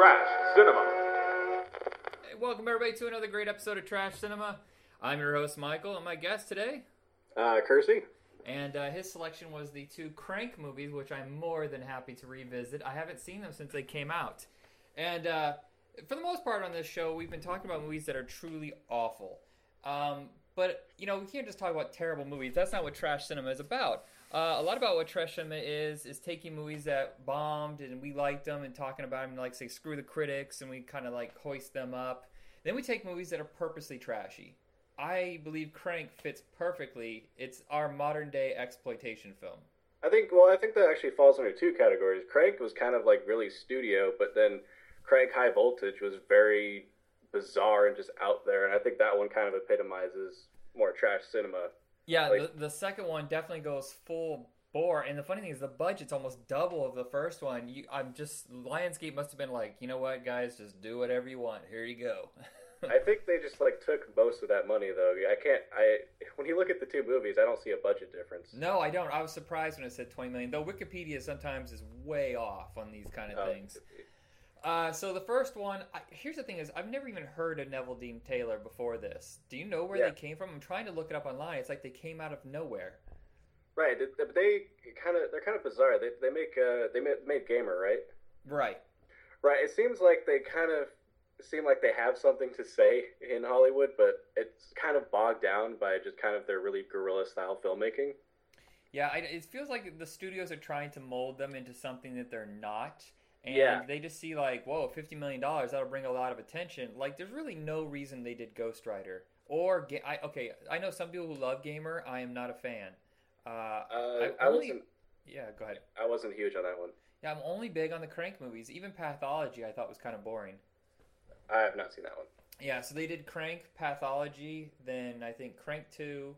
Trash Cinema. Hey, welcome everybody to another great episode of Trash Cinema. I'm your host Michael, and my guest today, Uh, Kersey? and uh, his selection was the two Crank movies, which I'm more than happy to revisit. I haven't seen them since they came out, and uh, for the most part on this show, we've been talking about movies that are truly awful. Um, but you know, we can't just talk about terrible movies. That's not what Trash Cinema is about. Uh, a lot about what Cinema is is taking movies that bombed and we liked them and talking about them, and like say screw the critics, and we kind of like hoist them up. Then we take movies that are purposely trashy. I believe Crank fits perfectly. It's our modern day exploitation film. I think, well, I think that actually falls under two categories. Crank was kind of like really studio, but then Crank High Voltage was very bizarre and just out there, and I think that one kind of epitomizes more trash cinema. Yeah, Like- the, the second one definitely goes full bore. And the funny thing is, the budget's almost double of the first one. You, I'm just Lionsgate must have been like, you know what, guys, just do whatever you want. Here you go. I think they just like took most of that money though. I can't. I when you look at the two movies, I don't see a budget difference. no, I don't. I was surprised when it said 20 million. Though Wikipedia sometimes is way off on these kind of Oh. things. Uh, so the first one, I, here's the thing: is I've never even heard of Neveldine Taylor before this. Do you know where Yeah. they came from? I'm trying to look it up online. It's like they came out of nowhere. Right? They, they kind of they're kind of bizarre. They they make uh they made, made Gamer right. Right. Right. It seems like they kind of seem like they have something to say in Hollywood, but it's kind of bogged down by just kind of their really guerrilla style filmmaking. Yeah, I, it feels like the studios are trying to mold them into something that they're not. And Yeah. they just see like, whoa, fifty million dollars that'll bring a lot of attention. Like, there's really no reason they did Ghost Rider or Ga- I, okay. I know some people who love Gamer. I am not a fan. Uh, Uh, I I, only- wasn't. yeah, go ahead. I wasn't huge on that one. Yeah, I'm only big on the Crank movies. Even Pathology, I thought was kind of boring. I have not seen that one. Yeah, so they did Crank, Pathology, then I think Crank 2.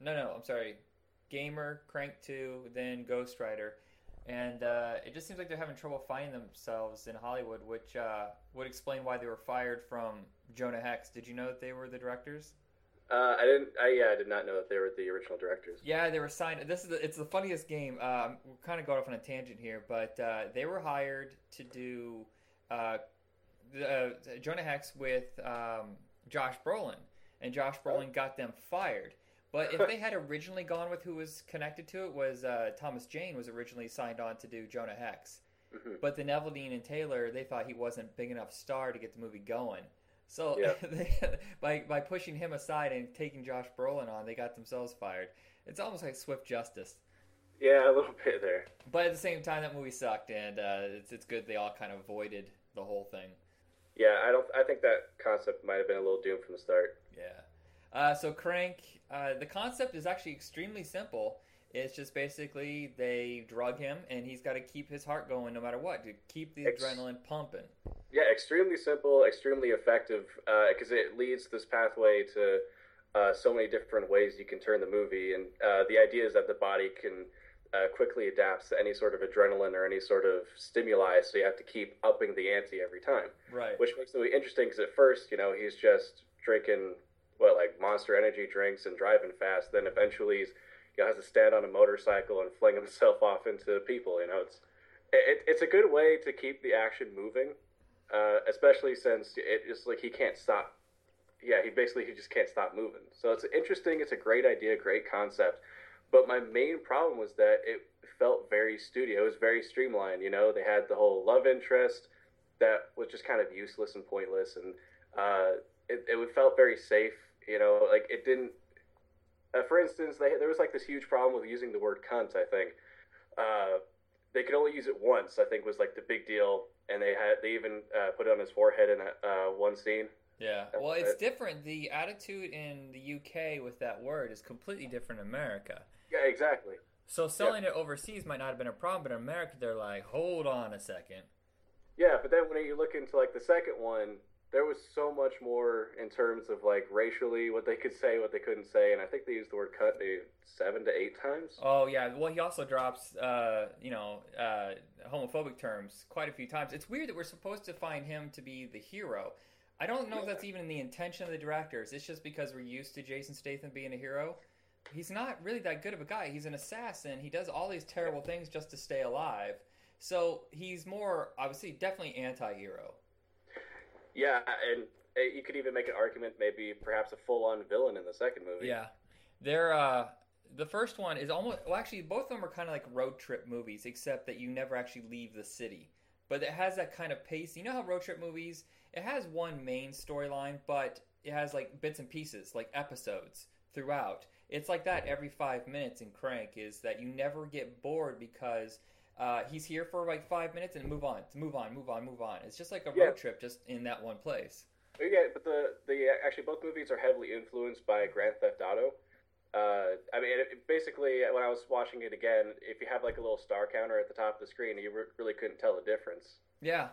No, no, I'm sorry. Gamer, Crank 2, then Ghost Rider. And uh, it just seems like they're having trouble finding themselves in Hollywood, which uh, would explain why they were fired from Jonah Hex. Did you know that they were the directors? Uh, I didn't. I yeah, I did not know that they were the original directors. Yeah, they were signed. This is the, it's the funniest game. Um, we're kind of going off on a tangent here, but uh, they were hired to do uh, the, uh, Jonah Hex with um, Josh Brolin, and Josh Brolin got them fired. But if they had originally gone with who was connected to it was uh, Thomas Jane was originally signed on to do Jonah Hex, Mhm. but the Neveldine and Taylor they thought he wasn't big enough star to get the movie going. So Yeah. they, by by pushing him aside and taking Josh Brolin on, they got themselves fired. It's almost like swift justice. Yeah, a little bit there. But at the same time, that movie sucked, and uh, it's it's good they all kind of avoided the whole thing. Yeah, I don't. I think that concept might have been a little doomed from the start. Yeah. Uh, so Crank, uh, the concept is actually extremely simple. It's just basically they drug him, and he's got to keep his heart going no matter what to keep the Ex- adrenaline pumping. Yeah, extremely simple, extremely effective, because it leads this pathway to uh, so many different ways you can turn the movie. And uh, the idea is that the body can uh, quickly adapt to any sort of adrenaline or any sort of stimuli, so you have to keep upping the ante every time. Right. Which makes it movie interesting because at first, you know, he's just drinking what like Monster Energy drinks and driving fast. Then eventually, he's has to stand on a motorcycle and fling himself off into people. You know, it's it, it's a good way to keep the action moving, uh, especially since it just like he can't stop. Yeah, he basically he just can't stop moving. So it's interesting. It's a great idea, great concept. But my main problem was that it felt very studio. It was very streamlined. You know, they had the whole love interest that was just kind of useless and pointless, and uh, it, it felt very safe. You know, like it didn't. Uh, for instance, they, there was like this huge problem with using the word "cunt." I think uh, they could only use it once. I think was like the big deal, and they had they even uh, put it on his forehead in that uh, one scene. Yeah. Well, it's it. different. The attitude in the UK with that word is completely different in America. Yeah, exactly. So selling it overseas might not have been a problem, but in America they're like, hold on a second. Yeah, but then when you look into like the second one, there was so much more in terms of like racially what they could say, what they couldn't say, and I think they used the word "cut" seven to eight times. Oh yeah. Well, he also drops, uh, you know, uh, homophobic terms quite a few times. It's weird that we're supposed to find him to be the hero. I don't know if that's even in the intention of the directors. It's just because we're used to Jason Statham being a hero. He's not really that good of a guy. He's an assassin. He does all these terrible things just to stay alive. So he's more obviously definitely anti-hero. Yeah, and uh, you could even make an argument, maybe perhaps a full-on villain in the second movie. Yeah, they're uh, the first one is almost well, actually both of them are kind of like road trip movies, except that you never actually leave the city. But it has that kind of pace. You know how road trip movies it has one main storyline, but it has like bits and pieces, like episodes throughout. It's like that every five minutes in Crank. Is that you never get bored because uh, he's here for like five minutes and move on, move on, move on, move on. It's just like a road Yeah. trip, just in that one place. Yeah, but the the actually both movies are heavily influenced by Grand Theft Auto. Uh, I mean, it, it basically, when I was watching it again, if you have like a little star counter at the top of the screen, you re- really couldn't tell the difference. Yeah.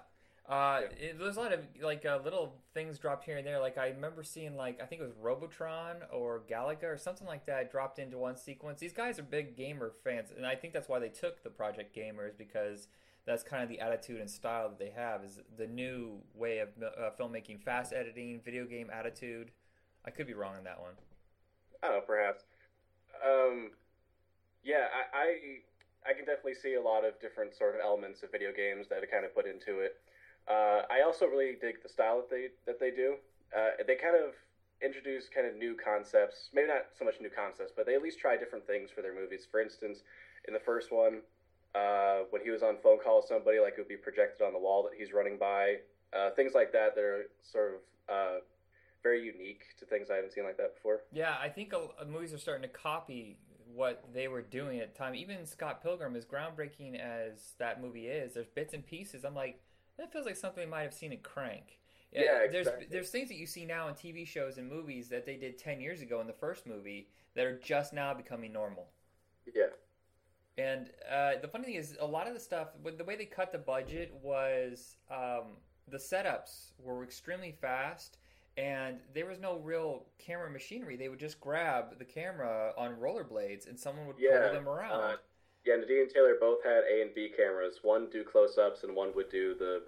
Uh, it, there's a lot of like uh, little things dropped here and there. Like I remember seeing like I think it was Robotron or Galaga or something like that dropped into one sequence. These guys are big gamer fans, and I think that's why they took the Project Gamers because that's kind of the attitude and style that they have is the new way of uh, filmmaking, fast editing, video game attitude. I could be wrong on that one. I don't know, perhaps. Um, yeah, I, I I can definitely see a lot of different sort of elements of video games that are kind of put into it. Uh, I also really dig the style that they that they do. Uh, they kind of introduce kind of new concepts, maybe not so much new concepts, but they at least try different things for their movies. For instance, in the first one, uh, when he was on phone call with somebody, like it would be projected on the wall that he's running by, uh, things like that that are sort of uh, very unique to things I haven't seen like that before. Yeah, I think a, a movies are starting to copy what they were doing at the time. Even Scott Pilgrim, as groundbreaking as that movie is, there's bits and pieces. I'm like, that feels like something I might have seen in Crank. Yeah, there's exactly. there's there's things that you see now in TV shows and movies that they did ten years ago in the first movie that are just now becoming normal. Yeah. And uh, the funny thing is, a lot of the stuff, the way they cut the budget was um, the setups were extremely fast, and there was no real camera machinery. They would just grab the camera on rollerblades, and someone would Yeah, pull them around. uh, Yeah, Nadine and Taylor both had A and B cameras. One do close ups, and one would do the,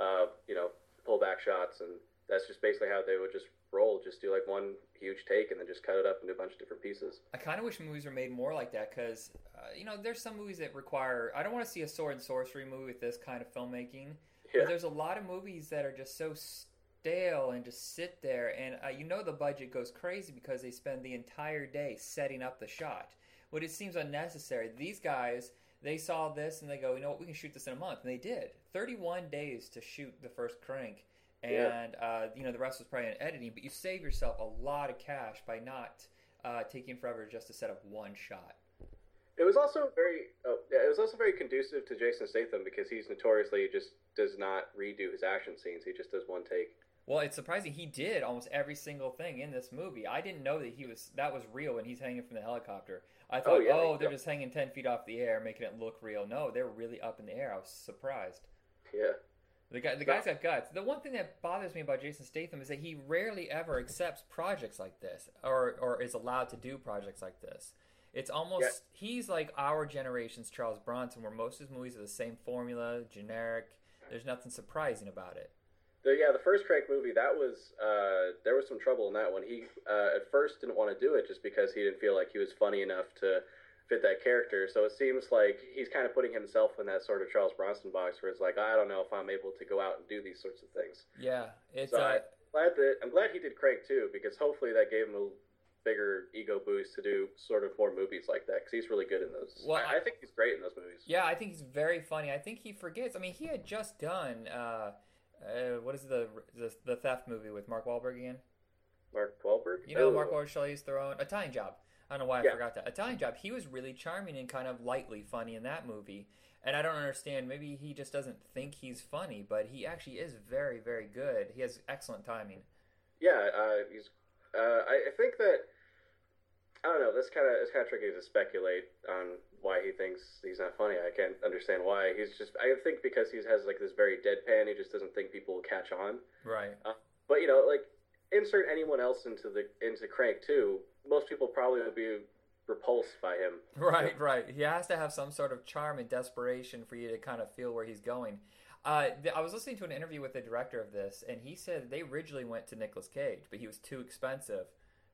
uh, you know, pull back shots, and that's just basically how they would just roll. Just do like one huge take, and then just cut it up into a bunch of different pieces. I kind of wish movies were made more like that because, uh, you know, there's some movies that require. I don't want to see a sword and sorcery movie with this kind of filmmaking. Yeah, But there's a lot of movies that are just so stale and just sit there, and uh, you know the budget goes crazy because they spend the entire day setting up the shot. What it seems unnecessary. These guys, they saw this and they go, you know what, we can shoot this in a month, and they did. 31 days to shoot the first crank, and Yeah. uh, you know the rest was probably in editing. But you save yourself a lot of cash by not uh, taking forever just to set up one shot. it was also very. Oh, yeah, it was also very conducive to Jason Statham because he's notoriously just does not redo his action scenes. He just does one take. Well, it's surprising he did almost every single thing in this movie. I didn't know that he was that was real when he's hanging from the helicopter. I oh, thought, oh, yeah, they're yeah. just hanging ten feet off the air, making it look real. No, they're really up in the air. I was surprised. Yeah. The guy, the guy's got guts. The one thing that bothers me about Jason Statham is that he rarely ever accepts projects like this, or or is allowed to do projects like this. It's almost Yeah. he's like our generation's Charles Bronson, where most of his movies are the same formula, generic. There's nothing surprising about it. The, yeah, the first Crank movie that was uh, there was some trouble in that one. He uh, at first didn't want to do it just because he didn't feel like he was funny enough to fit that character. So it seems like he's kind of putting himself in that sort of Charles Bronson box where it's like I don't know if I'm able to go out and do these sorts of things. Yeah, it's So uh, I, glad that I'm glad he did Crank too because hopefully that gave him a bigger ego boost to do sort of more movies like that because he's really good in those. Well, I, I think he's great in those movies. Yeah, I think he's very funny. I think he forgets. I mean, he had just done uh, uh, what is the, the the theft movie with Mark Wahlberg again? Mark Wahlberg. You know, Oh. Mark Wahlberg Charlize Theron, Italian Job. I don't know why I Yeah. forgot that. Italian Job. He was really charming and kind of lightly funny in that movie. And I don't understand. Maybe he just doesn't think he's funny, but he actually is very, very good. He has excellent timing. Yeah, uh, he's. Uh, I, I think that I don't know. This kind of it's kind of tricky to speculate on why he thinks he's not funny. I can't understand why. He's just. I think because he has like this very deadpan. He just doesn't think people will catch on. Right. But you know, like insert anyone else into the into Crank 2. Most people probably would be repulsed by him. Right, right. He has to have some sort of charm and desperation for you to kind of feel where he's going. Uh, I was listening to an interview with the director of this, and he said they originally went to Nicolas Cage, but he was too expensive.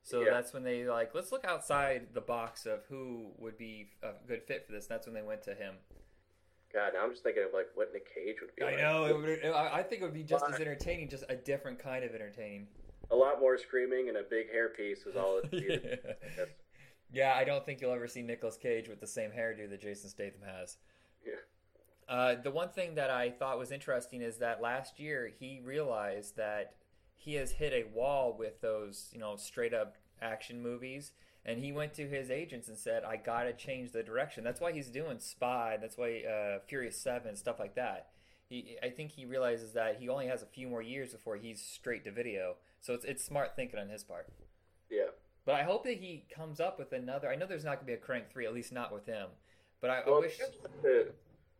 So Yeah. that's when they like, let's look outside the box of who would be a good fit for this. And that's when they went to him. God, now I'm just thinking of like what Nick Cage would be. I like. know. It would, I I think it would be just as entertaining, just a different kind of entertaining. A lot more screaming and a big hairpiece is all it yeah. needed. yeah, I don't think you'll ever see Nicolas Cage with the same hairdo that Jason Statham has. Yeah. Uh, the one thing that I thought was interesting is that last year he realized that he has hit a wall with those, you know, straight up action movies. And he went to his agents and said, "I gotta change the direction." That's why he's doing Spy. That's why uh, Furious Seven, stuff like that. He, I think he realizes that he only has a few more years before he's straight to video. So it's it's smart thinking on his part. Yeah. But I hope that he comes up with another. I know there's not gonna be a Crank Three, at least not with him. But I, Well, I wish. the,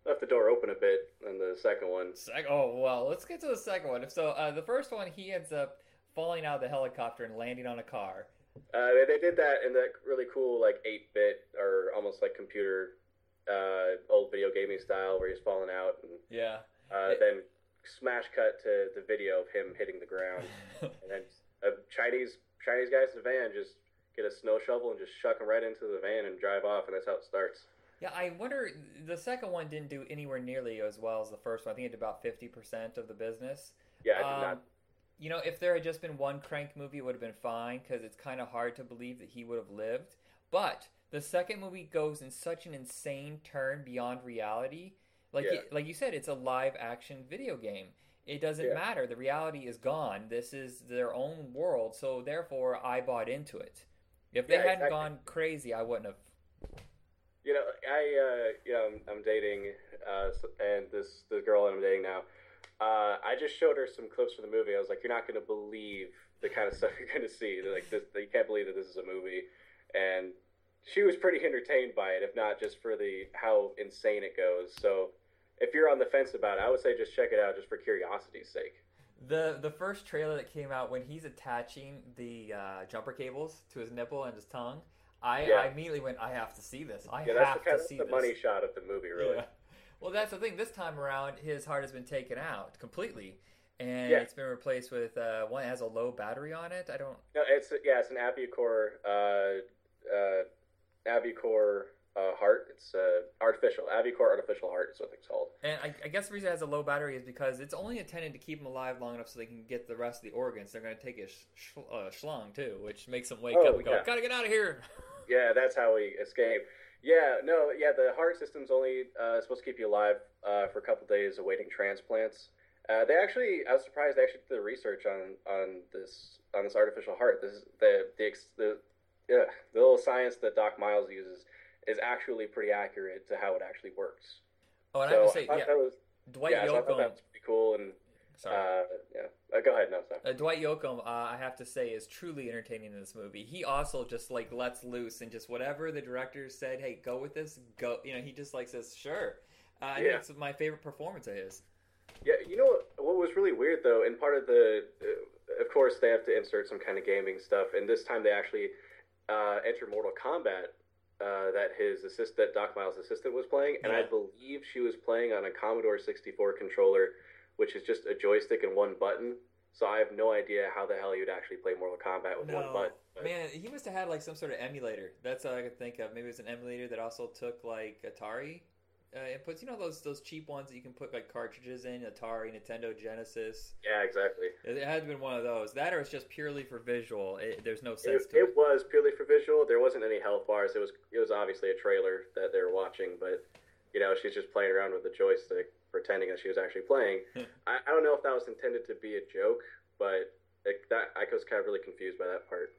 left the door open a bit in the second one. Sec- oh well, let's get to the second one. So uh, the first one, he ends up falling out of the helicopter and landing on a car. Uh, they, they did that in that really cool like eight bit or almost like computer uh, old video gaming style where he's falling out and Yeah. uh, It- then smash cut to the video of him hitting the ground and then a Chinese Chinese guys in the van just get a snow shovel and just shuck him right into the van and drive off and that's how it starts. Yeah, I wonder. The second one didn't do anywhere nearly as well as the first one. I think it did about fifty percent of the business. Yeah, I did Um, not. You know, if there had just been one Crank movie, it would have been fine because it's kind of hard to believe that he would have lived. But the second movie goes in such an insane turn beyond reality. Like, Yeah. it- like you said, it's a live action video game. It doesn't Yeah. matter. The reality is gone. This is their own world. So therefore, I bought into it. If they Yeah, hadn't exactly. gone crazy, I wouldn't have. You know, I uh, you know, I'm, I'm dating, uh, and this the girl that I'm dating now. Uh, I just showed her some clips from the movie. I was like, "You're not going to believe the kind of stuff you're going to see. They're like, this, you can't believe that this is a movie." And she was pretty entertained by it, if not just for the how insane it goes. So, if you're on the fence about it, I would say just check it out, just for curiosity's sake. The the first trailer that came out when he's attaching the uh, jumper cables to his nipple and his tongue, I, Yeah. I immediately went, I have to see this. I Yeah, have kind to of see the this. money shot of the movie, really. Yeah. Well, that's the thing. This time around, his heart has been taken out completely, and Yeah. it's been replaced with uh, one that has a low battery on it. I don't. No, it's yeah, it's an AbioCor, uh, uh, AbioCor uh, heart. It's uh, artificial AbioCor artificial heart is what it's called. And I, I guess the reason it has a low battery is because it's only intended to keep him alive long enough so they can get the rest of the organs. They're going to take his sh- uh, schlong too, which makes him wake Oh, up and go, yeah. "Gotta get out of here." Yeah, that's how we escape. Yeah, no, yeah, the heart system's only uh, supposed to keep you alive uh, for a couple days awaiting transplants. Uh, they actually, I was surprised they actually did the research on on this on this artificial heart. This is the the the yeah, the little science that Doc Miles uses is actually pretty accurate to how it actually works. Oh, and so I have to say, yeah, that was Dwight yeah, so Yoakam. that was pretty cool and sorry. uh, yeah. Uh, go ahead, no, sorry. Uh, Dwight Yoakam, uh, I have to say, is truly entertaining in this movie. He also just like lets loose and just whatever the director said, hey, go with this, go. You know, he just like says, sure. Uh, I think Yeah. it's my favorite performance of his. Yeah, you know what, what was really weird though, and part of the, uh, of course, they have to insert some kind of gaming stuff, and this time they actually uh, enter Mortal Kombat uh, that his assist, that Doc Miles' assistant was playing, and I believe she was playing on a Commodore 64 controller, which is just a joystick and one button. So I have no idea how the hell you'd actually play Mortal Kombat with one button. but- man, he must have had like some sort of emulator. That's all I could think of. Maybe it was an emulator that also took like Atari uh, inputs. You know those those cheap ones that you can put like cartridges in, Atari, Nintendo, Genesis. yeah, exactly. It, it had been one of those. That or it's just purely for visual. It, there's no It, sense to it. it was purely for visual. There wasn't any health bars. It was it was obviously a trailer that they were watching, but you know she's just playing around with the joystick, pretending that she was actually playing. I, I don't know if that was intended to be a joke, but it, that I was kind of really confused by that part.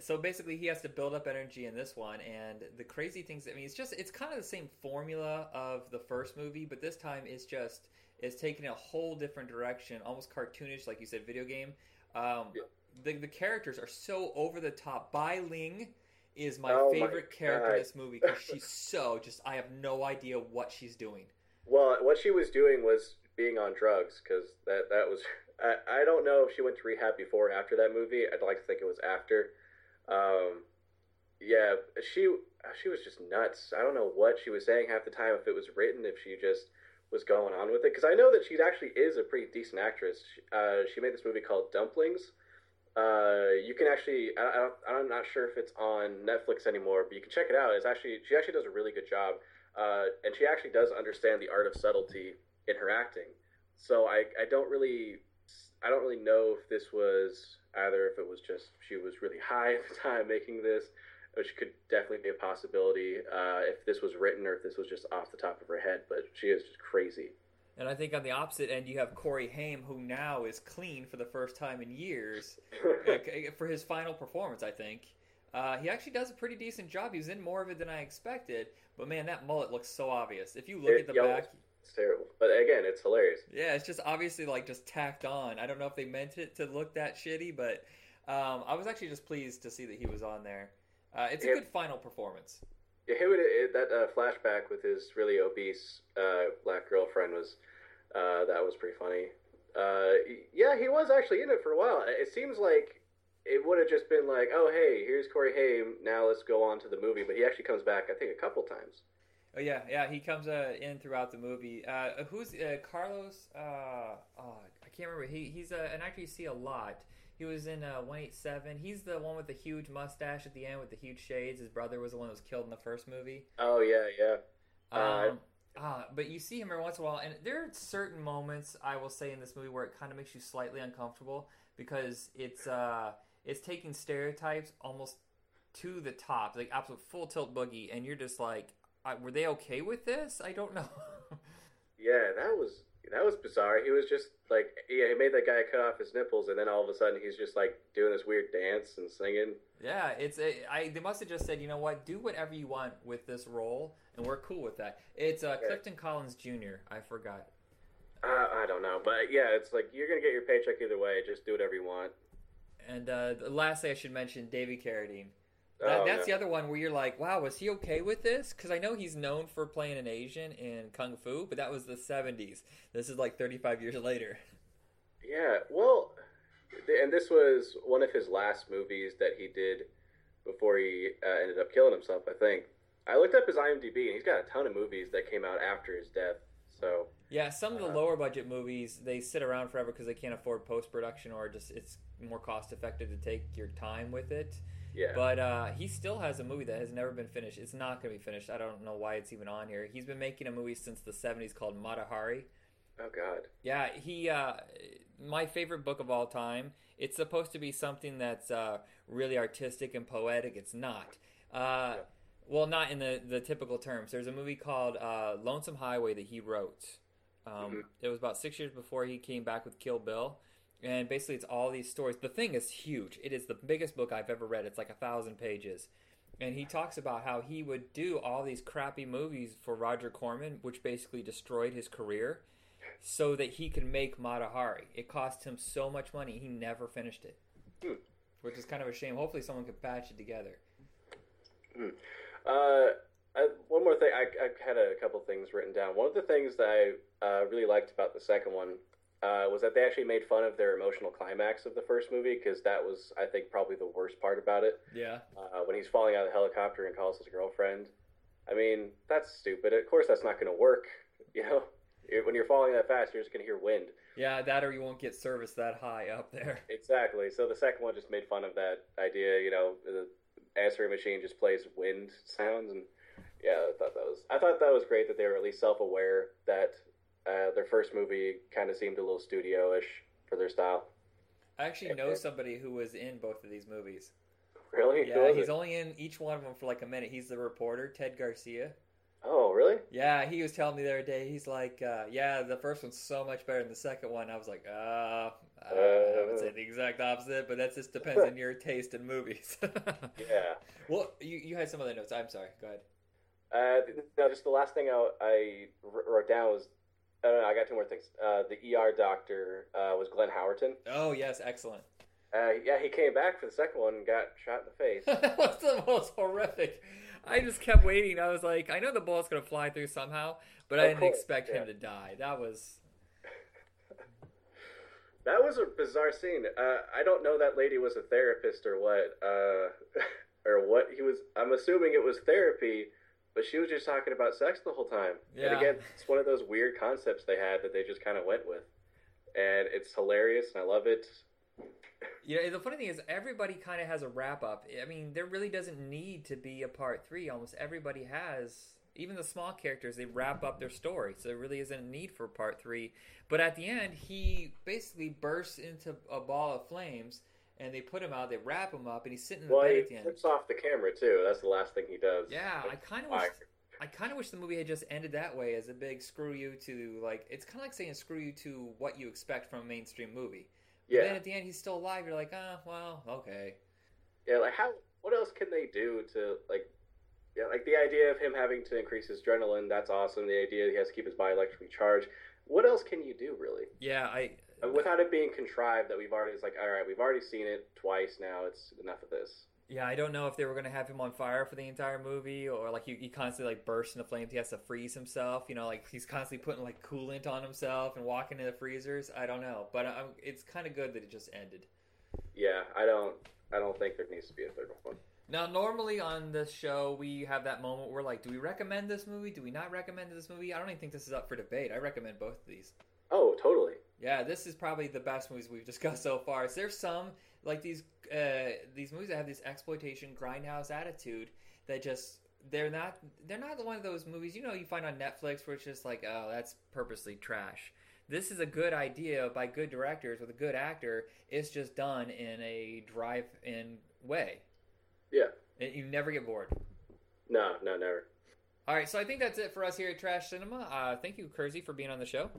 so basically he has to build up energy in this one and the crazy things i mean it's just it's kind of the same formula of the first movie but this time it's just it's taking a whole different direction almost cartoonish like you said video game um, Yeah. the, the characters are so over the top bai ling is my Oh my favorite character in this movie because she's so just i have no idea what she's doing Well, what she was doing was being on drugs because that that was. I, I don't know if she went to rehab before or after that movie. I'd like to think it was after. Um, yeah, she she was just nuts. I don't know what she was saying half the time. If it was written, if she just was going on with it, because I know that she actually is a pretty decent actress. She, uh, she made this movie called Dumplings. Uh, you can actually, I, I I'm not sure if it's on Netflix anymore, but you can check it out. It's actually, she actually does a really good job. Uh, and she actually does understand the art of subtlety in her acting. So I, I don't really I don't really know if this was either if it was just she was really high at the time making this, which could definitely be a possibility. Uh, if this was written or if this was just off the top of her head, but she is just crazy. And I think on the opposite end, you have Corey Haim, who now is clean for the first time in years for his final performance. I think uh, he actually does a pretty decent job. He was in more of it than I expected, but man, that mullet looks so obvious. If you look it, at the yo, back, it's terrible. But again, it's hilarious. Yeah, it's just obviously like just tacked on. I don't know if they meant it to look that shitty, but um, I was actually just pleased to see that he was on there. Uh, it's a good final performance. Yeah, him it, that uh, flashback with his really obese uh, black girlfriend was uh, that was pretty funny. Uh, yeah, he was actually in it for a while. It seems like it would have just been like, oh hey, here's Corey Haim. Now let's go on to the movie. But he actually comes back, I think, a couple times. Oh yeah, yeah. He comes uh, in throughout the movie. Uh, who's uh, Carlos? Uh, oh, I can't remember. He he's uh, an actor you see a lot. He was in uh, 187. He's the one with the huge mustache at the end with the huge shades. His brother was the one that was killed in the first movie. Oh yeah, yeah. Um, uh, but you see him every once in a while, and there are certain moments I will say in this movie where it kind of makes you slightly uncomfortable because it's uh, it's taking stereotypes almost to the top, like absolute full tilt boogie, and you're just like, I, were they okay with this? I don't know. yeah, that was that was bizarre. He was just like, yeah, he made that guy cut off his nipples, and then all of a sudden he's just like doing this weird dance and singing. Yeah, it's a, I. They must have just said, you know what, do whatever you want with this role, and we're cool with that. It's uh, yeah. Clifton Collins Jr. I forgot. Uh, I don't know, but yeah, it's like you're gonna get your paycheck either way. Just do whatever you want. And uh, lastly, I should mention David Carradine. That, oh, that's yeah. the other one where you're like, wow, was he okay with this? Because I know he's known for playing an Asian in Kung Fu, but that was the 70s. This is like 35 years later. Yeah, well, and this was one of his last movies that he did before he uh, ended up killing himself, I think. I looked up his IMDb, and he's got a ton of movies that came out after his death. So yeah, some of the uh, lower budget movies they sit around forever because they can't afford post production or just it's more cost effective to take your time with it. Yeah. But uh, he still has a movie that has never been finished. It's not going to be finished. I don't know why it's even on here. He's been making a movie since the 70s called Mata Hari. Oh God. Yeah, he. Uh, my favorite book of all time. It's supposed to be something that's uh, really artistic and poetic. It's not. Uh, yeah. Well, not in the the typical terms. There's a movie called uh, Lonesome Highway that he wrote. Um, mm-hmm. It was about six years before he came back with Kill Bill and basically it's all these stories. The thing is huge. It is the biggest book I've ever read. It's like a thousand pages, and he talks about how he would do all these crappy movies for Roger Corman, which basically destroyed his career, so that he could make Mata Hari. It cost him so much money, he never finished it, hmm. which is kind of a shame. Hopefully, someone could patch it together. Hmm. Uh, I, one more thing, I, I, had a couple things written down. One of the things that I uh, really liked about the second one uh, was that they actually made fun of their emotional climax of the first movie because that was, I think, probably the worst part about it. Yeah. Uh, when he's falling out of the helicopter and calls his girlfriend. I mean, that's stupid. Of course, that's not going to work. You know, when you're falling that fast, you're just going to hear wind. Yeah, that or you won't get service that high up there. Exactly. So the second one just made fun of that idea. You know, the answering machine just plays wind sounds, and yeah, I thought that was I thought that was great that they were at least self aware that uh, their first movie kind of seemed a little studio-ish for their style. I actually know somebody who was in both of these movies. Really? Yeah, he's it? only in each one of them for like a minute. He's the reporter, Ted Garcia. Oh, really? Yeah, he was telling me the other day. He's like, uh, "Yeah, the first one's so much better than the second one." I was like, "Uh, uh I would say the exact opposite, but that just depends on your taste in movies." yeah. Well, you you had some other notes. I'm sorry. Go ahead. Uh, no, just the last thing I, I wrote down was uh, I got two more things. Uh, the ER doctor uh, was Glenn Howerton. Oh yes, excellent. Uh, yeah, he came back for the second one and got shot in the face. that was the most horrific. I just kept waiting. I was like, I know the bullet's gonna fly through somehow, but of I didn't course, expect yeah. him to die. That was. that was a bizarre scene. Uh, I don't know that lady was a therapist or what, uh, or what he was. I'm assuming it was therapy but she was just talking about sex the whole time. Yeah. And again, it's one of those weird concepts they had that they just kind of went with. And it's hilarious, and I love it. You know, the funny thing is, everybody kind of has a wrap up. I mean, there really doesn't need to be a part three. Almost everybody has even the small characters, they wrap up their story. So there really isn't a need for part three. But at the end, he basically bursts into a ball of flames, and they put him out. They wrap him up, and he's sitting in the Well, bed he at the end. flips off the camera too. That's the last thing he does. Yeah, I kind of wish. I kind of wish the movie had just ended that way as a big screw you to like. It's kind of like saying screw you to what you expect from a mainstream movie. Yeah, then at the end, he's still alive. You're like, ah, well, okay. yeah. Like how? What else can they do to like? Yeah, like the idea of him having to increase his adrenaline. That's awesome. The idea he has to keep his body electrically charged. What else can you do really? Yeah, I. Without it being contrived that we've already, it's like, all right, we've already seen it twice now. It's enough of this. Yeah, I don't know if they were going to have him on fire for the entire movie or like he, he constantly like bursts into flames. He has to freeze himself. You know, like he's constantly putting like coolant on himself and walking in the freezers. I don't know, but um, it's kind of good that it just ended. Yeah, I don't, I don't think there needs to be a third one. Now, normally on this show, we have that moment where like, do we recommend this movie? Do we not recommend this movie? I don't even think this is up for debate. I recommend both of these. Oh, totally. Yeah, this is probably the best movies we've discussed so far. Is there some like these uh, these movies that have this exploitation grindhouse attitude that just they're not they're not one of those movies you know you find on Netflix where it's just like oh that's purposely trash. This is a good idea by good directors with a good actor. It's just done in a drive-in way. Yeah. And you never get bored. No, no, never. All right, so I think that's it for us here at Trash Cinema. Uh, thank you, Kersey, for being on the show.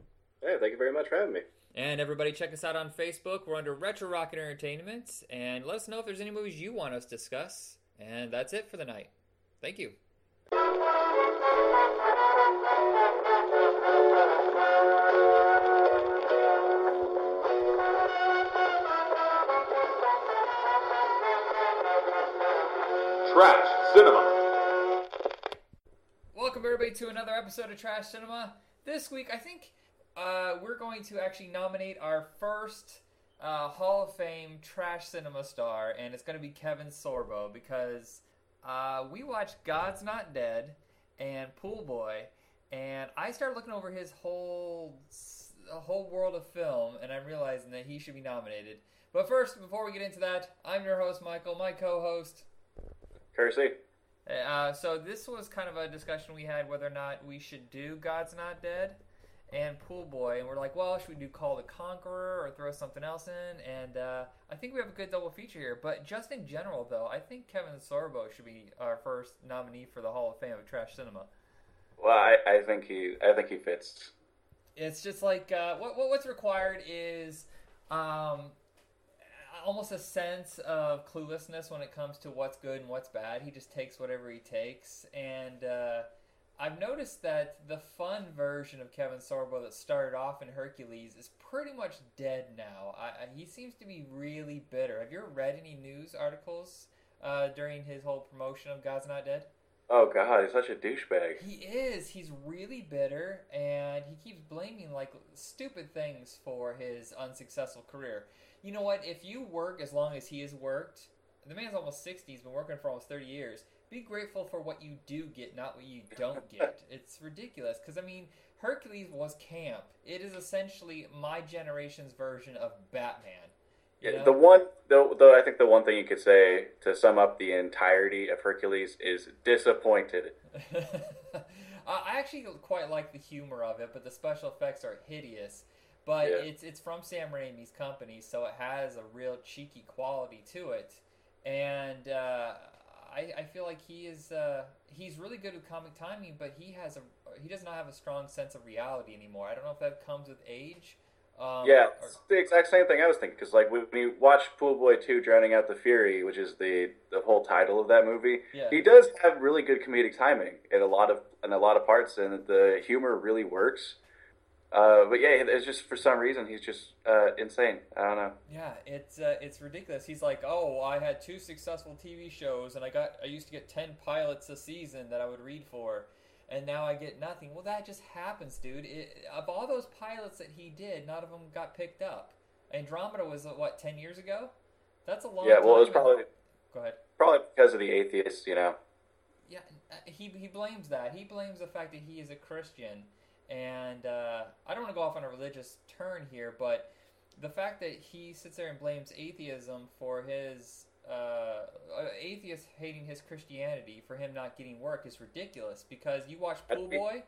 Yeah, thank you very much for having me. And everybody, check us out on Facebook. We're under Retro Rocket Entertainment. And let us know if there's any movies you want us to discuss. And that's it for the night. Thank you. Trash Cinema. Welcome, everybody, to another episode of Trash Cinema. This week, I think uh, we're going to actually nominate our first uh, Hall of Fame Trash Cinema star, and it's going to be Kevin Sorbo because uh, we watched God's Not Dead and Pool Boy, and I started looking over his whole whole world of film, and I'm realizing that he should be nominated. But first, before we get into that, I'm your host, Michael. My co-host. Kersey. Uh, so this was kind of a discussion we had whether or not we should do God's Not Dead and Pool Boy, and we're like, well, should we do Kull the Conqueror or throw something else in? And uh, I think we have a good double feature here. But just in general, though, I think Kevin Sorbo should be our first nominee for the Hall of Fame of Trash Cinema. Well, I, I think he I think he fits. It's just like uh, what, what what's required is um, almost a sense of cluelessness when it comes to what's good and what's bad. He just takes whatever he takes, and uh, I've noticed that the fun version of Kevin Sorbo that started off in Hercules is pretty much dead now. I, I, he seems to be really bitter. Have you ever read any news articles uh, during his whole promotion of God's Not Dead? Oh God, he's such a douchebag. He is. He's really bitter, and he keeps blaming like stupid things for his unsuccessful career. You know what? If you work as long as he has worked, the man's almost sixty. He's been working for almost thirty years. Be grateful for what you do get, not what you don't get. it's ridiculous because I mean, Hercules was camp. It is essentially my generation's version of Batman. Yeah, know? the one though, though I think the one thing you could say to sum up the entirety of Hercules is disappointed. I actually quite like the humor of it, but the special effects are hideous. But Yeah. it's it's from Sam Raimi's company, so it has a real cheeky quality to it, and uh, I, I feel like he is uh, he's really good with comic timing, but he has a he does not have a strong sense of reality anymore. I don't know if that comes with age. Um, yeah, or- it's the exact same thing I was thinking. Because like when you watch Pool Boy Two: Drowning Out the Fury, which is the the whole title of that movie, Yeah. he does have really good comedic timing in a lot of in a lot of parts, and the humor really works. Uh, but yeah, it's just for some reason he's just uh, insane. I don't know. Yeah, it's uh, it's ridiculous. He's like, "Oh, I had two successful TV shows, and I got I used to get ten pilots a season that I would read for, and now I get nothing." Well, that just happens, dude. It, of all those pilots that he did, none of them got picked up. Andromeda was uh, what ten years ago. That's a long. Yeah, well, it was probably Go ahead. probably because of the atheists, you know. Yeah, uh, he he blames that. He blames the fact that he is a Christian, and uh, I don't want to go off on a religious turn here, but the fact that he sits there and blames atheism for his uh, atheist hating his Christianity for him not getting work is ridiculous because you watch Pool Boy.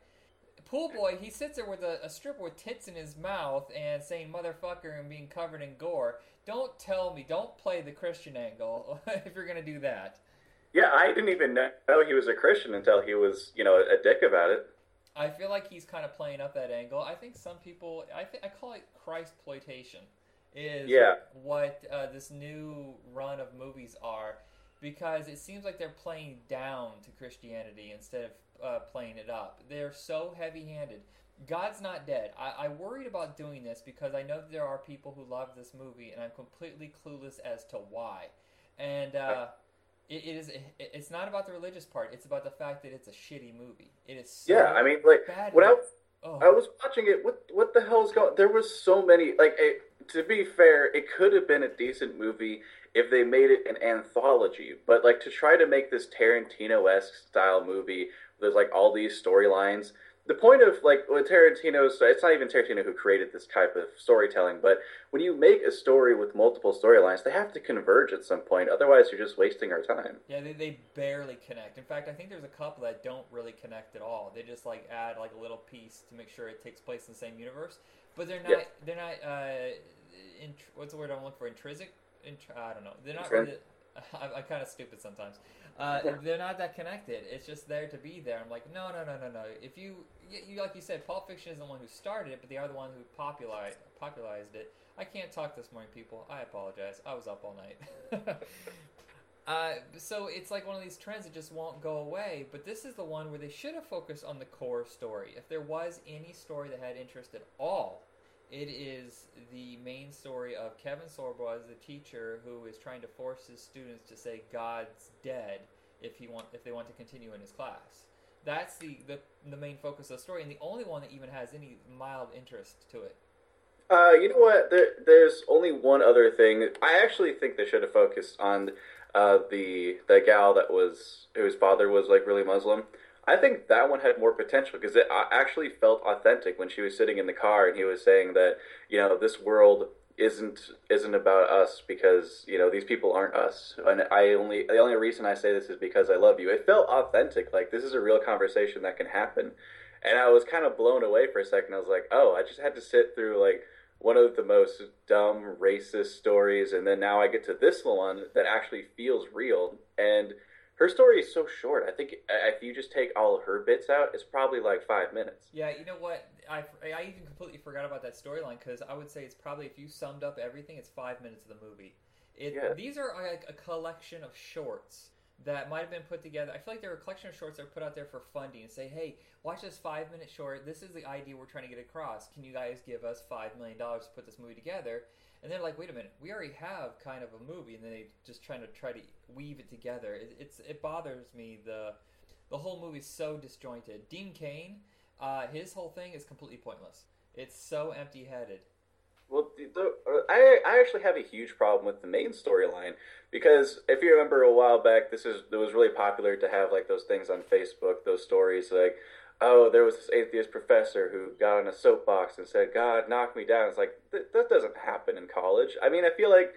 Pool Boy, he sits there with a, a stripper with tits in his mouth and saying motherfucker and being covered in gore. Don't tell me, don't play the Christian angle if you're gonna do that. Yeah, I didn't even know he was a Christian until he was, you know, a dick about it. I feel like he's kind of playing up that angle. I think some people, I think I call it Christ ploitation, is Yeah. what uh, this new run of movies are, because it seems like they're playing down to Christianity instead of uh, playing it up. They're so heavy-handed. God's not dead. I, I worried about doing this because I know that there are people who love this movie, and I'm completely clueless as to why. And uh, it, it is. It, it's not about the religious part. It's about the fact that it's a shitty movie. It is. So Yeah, I mean, like bad. when I oh. I was watching it. What what the hell's going? There was so many. Like, it, to be fair, it could have been a decent movie if they made it an anthology. But like to try to make this Tarantino esque style movie, there's like all these storylines. The point of like with Tarantino's, it's not even Tarantino who created this type of storytelling. But when you make a story with multiple storylines, they have to converge at some point. Otherwise, you're just wasting our time. Yeah, they, they barely connect. In fact, I think there's a couple that don't really connect at all. They just like add like a little piece to make sure it takes place in the same universe, but they're not. Yeah. They're not. Uh, in, what's the word I'm looking for? Intrinsic. Intr- I don't know. They're not. Intrin- Really, I'm, I'm kind of stupid sometimes. Uh, they're not that connected. It's just there to be there. I'm like, no, no, no, no, no. If you, you, you like you said, Pulp Fiction is the one who started it, but they are the one who popularized popularized it. I can't talk this morning, people. I apologize. I was up all night. uh, so it's like one of these trends that just won't go away. But this is the one where they should have focused on the core story. If there was any story that had interest at all, it is the main story of Kevin Sorbo as the teacher who is trying to force his students to say God's dead if he want if they want to continue in his class. That's the, the the main focus of the story, and the only one that even has any mild interest to it. Uh, you know what? There, there's only one other thing. I actually think they should have focused on uh, the the gal that was whose father was like really Muslim. I think that one had more potential because it uh, actually felt authentic when she was sitting in the car and he was saying that you know this world isn't isn't about us because you know these people aren't us and I only the only reason I say this is because I love you. It felt authentic, like this is a real conversation that can happen. And I was kind of blown away for a second. I was like, oh, I just had to sit through like one of the most dumb racist stories, and then now I get to this one that actually feels real. And her story is so short. I think uh, if you just take all of her bits out, it's probably like five minutes. Yeah, you know what? I, I even completely forgot about that storyline because I would say it's probably if you summed up everything, it's five minutes of the movie. It Yeah. these are like a collection of shorts that might have been put together. I feel like they're a collection of shorts that are put out there for funding and say, hey, watch this five minute short. This is the idea we're trying to get across. Can you guys give us five million dollars to put this movie together? And they're like, wait a minute, we already have kind of a movie, and then they just trying to try to weave it together. It, it's it bothers me the the whole movie's so disjointed. Dean Cain, uh, his whole thing is completely pointless. It's so empty headed. Well, the, uh, I I actually have a huge problem with the main storyline because if you remember a while back, this is it was really popular to have like those things on Facebook, those stories like, oh, there was this atheist professor who got on a soapbox and said, "God, knock me down." It's like th- that doesn't happen in college. I mean, I feel like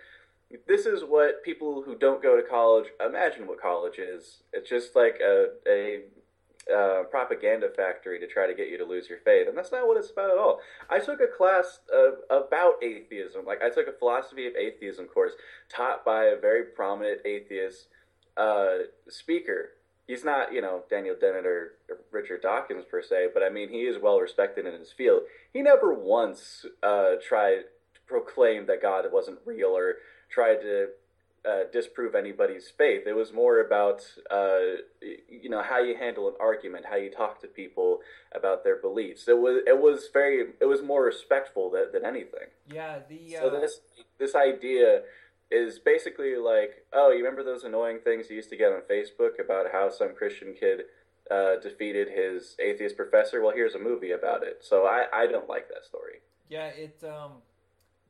this is what people who don't go to college imagine what college is. It's just like a a uh, propaganda factory to try to get you to lose your faith, and that's not what it's about at all. I took a class about atheism. Like I took a philosophy of atheism course taught by a very prominent atheist uh, speaker. He's not, you know, Daniel Dennett or Richard Dawkins per se, but I mean, he is well respected in his field. He never once uh, tried to proclaim that God wasn't real or tried to uh, disprove anybody's faith. It was more about, uh, you know, how you handle an argument, how you talk to people about their beliefs. It was, it was very, it was more respectful than, than anything. Yeah, the uh, So this, this idea is basically like, oh, you remember those annoying things you used to get on Facebook about how some Christian kid uh, defeated his atheist professor? Well, here's a movie about it. So I, I don't like that story. Yeah, it um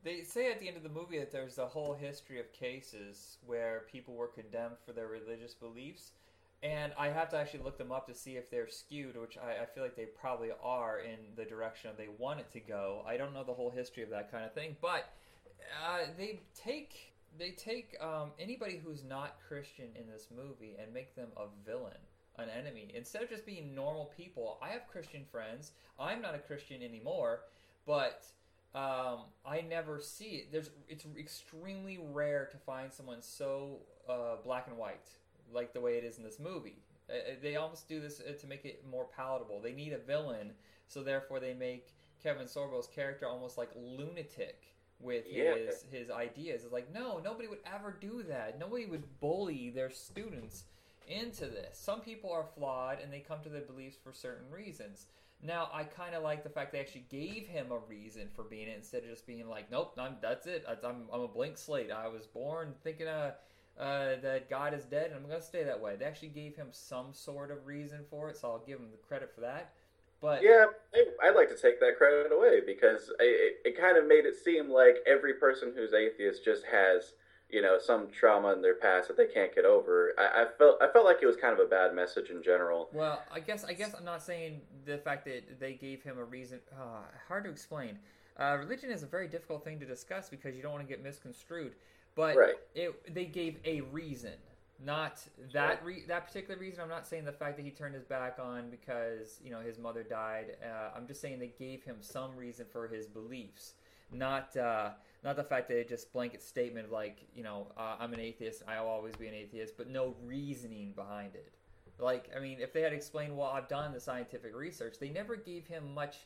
they say at the end of the movie that there's a whole history of cases where people were condemned for their religious beliefs. And I have to actually look them up to see if they're skewed, which I, I feel like they probably are in the direction they want it to go. I don't know the whole history of that kind of thing, but uh, they take they take um, anybody who's not Christian in this movie and make them a villain, an enemy. Instead of just being normal people, I have Christian friends. I'm not a Christian anymore, but um, I never see it. There's it's extremely rare to find someone so uh, black and white like the way it is in this movie. Uh, uh they almost do this uh, to make it more palatable. They need a villain, so therefore they make Kevin Sorbo's character almost like lunatic with Yeah. his his ideas. It's like no, nobody would ever do that. Nobody would bully their students into this. Some people are flawed and they come to their beliefs for certain reasons. Now, I kind of like the fact they actually gave him a reason for being it instead of just being like, "Nope, I'm, that's it. I'm, I'm a blank slate. I was born thinking uh, uh, that God is dead, and I'm going to stay that way." They actually gave him some sort of reason for it, so I'll give him the credit for that. But Yeah, I, I'd like to take that credit away because it, it kind of made it seem like every person who's atheist just has, you know, some trauma in their past that they can't get over. I, I felt I felt like it was kind of a bad message in general. Well, I guess I guess I'm not saying the fact that they gave him a reason. Uh, hard to explain. Uh, religion is a very difficult thing to discuss because you don't want to get misconstrued. But Right. it, they gave a reason, not that re- that particular reason. I'm not saying the fact that he turned his back on because you know his mother died. Uh, I'm just saying they gave him some reason for his beliefs, not uh, not the fact that it just blanket statement of like you know uh, I'm an atheist, I'll always be an atheist, but no reasoning behind it. Like, I mean, if they had explained, well, I've done the scientific research, they never gave him much.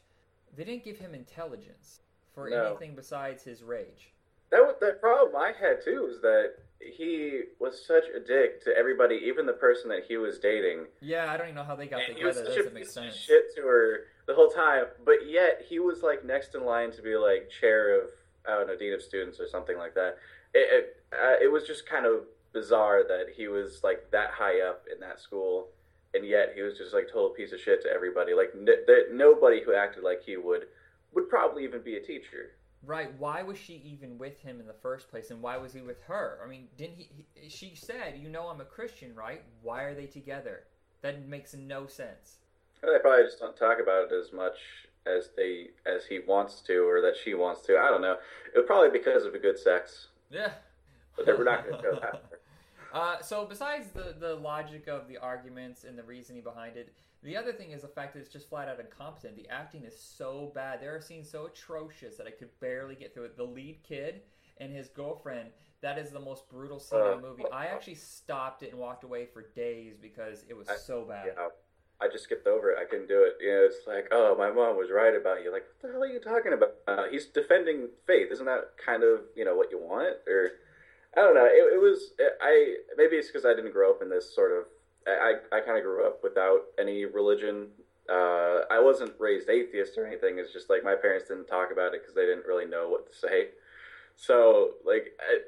They didn't give him intelligence for No. anything besides his rage. That was, the problem I had too was that he was such a dick to everybody, even the person that he was dating. Yeah, I don't even know how they got And he was together. such That a doesn't make piece of sense. shit to her the whole time, but yet he was like next in line to be like chair of I don't know dean of students or something like that. It it, uh, it was just kind of bizarre that he was like that high up in that school, and yet he was just like total piece of shit to everybody. Like n- that nobody who acted like he would would probably even be a teacher. Right? Why was she even with him in the first place, and why was he with her? I mean, didn't he? he she said, "You know, I'm a Christian, right? Why are they together?" That makes no sense. They probably just don't talk about it as much as they as he wants to or that she wants to. I don't know. It was probably because of a good sex, Yeah. but we're not going to go that far. Uh, so besides the, the logic of the arguments and the reasoning behind it, the other thing is the fact that it's just flat out incompetent. The acting is so bad. There are scenes so atrocious that I could barely get through it. The lead kid and his girlfriend, that is the most brutal scene in the movie. I actually stopped it and walked away for days because it was I- so bad. Yeah, I just skipped over it. I couldn't do it. You know, it's like, oh, my mom was right about you. Like, what the hell are you talking about? Uh, he's defending faith. Isn't that kind of you know what you want? Or I don't know. It, it was. I maybe it's because I didn't grow up in this sort of. I I kind of grew up without any religion. Uh, I wasn't raised atheist or anything. It's just like my parents didn't talk about it because they didn't really know what to say. So like. I,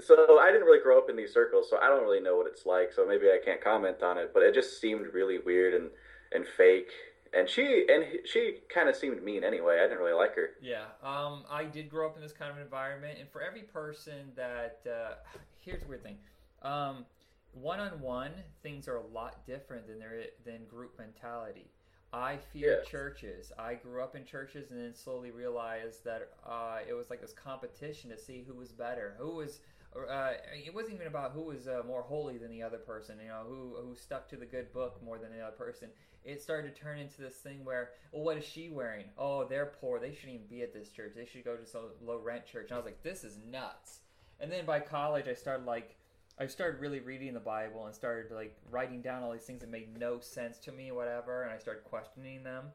so I didn't really grow up in these circles, so I don't really know what it's like. So maybe I can't comment on it, but it just seemed really weird and and fake. And she and she kind of seemed mean anyway. I didn't really like her. Yeah, um, I did grow up in this kind of environment, and for every person that uh, here's the weird thing, um, one-on-one things are a lot different than there than group mentality. I fear Yes. churches. I grew up in churches, and then slowly realized that uh, it was like this competition to see who was better, who was. Uh, it wasn't even about who was uh, more holy than the other person, you know, who who stuck to the good book more than the other person it started to turn into this thing where, well, what is she wearing? Oh, they're poor. They shouldn't even be at this church. They should go to some low rent church. And I was like, this is nuts. And then by college, I started like, I started really reading the Bible and started like writing down all these things that made no sense to me, whatever. And I started questioning them.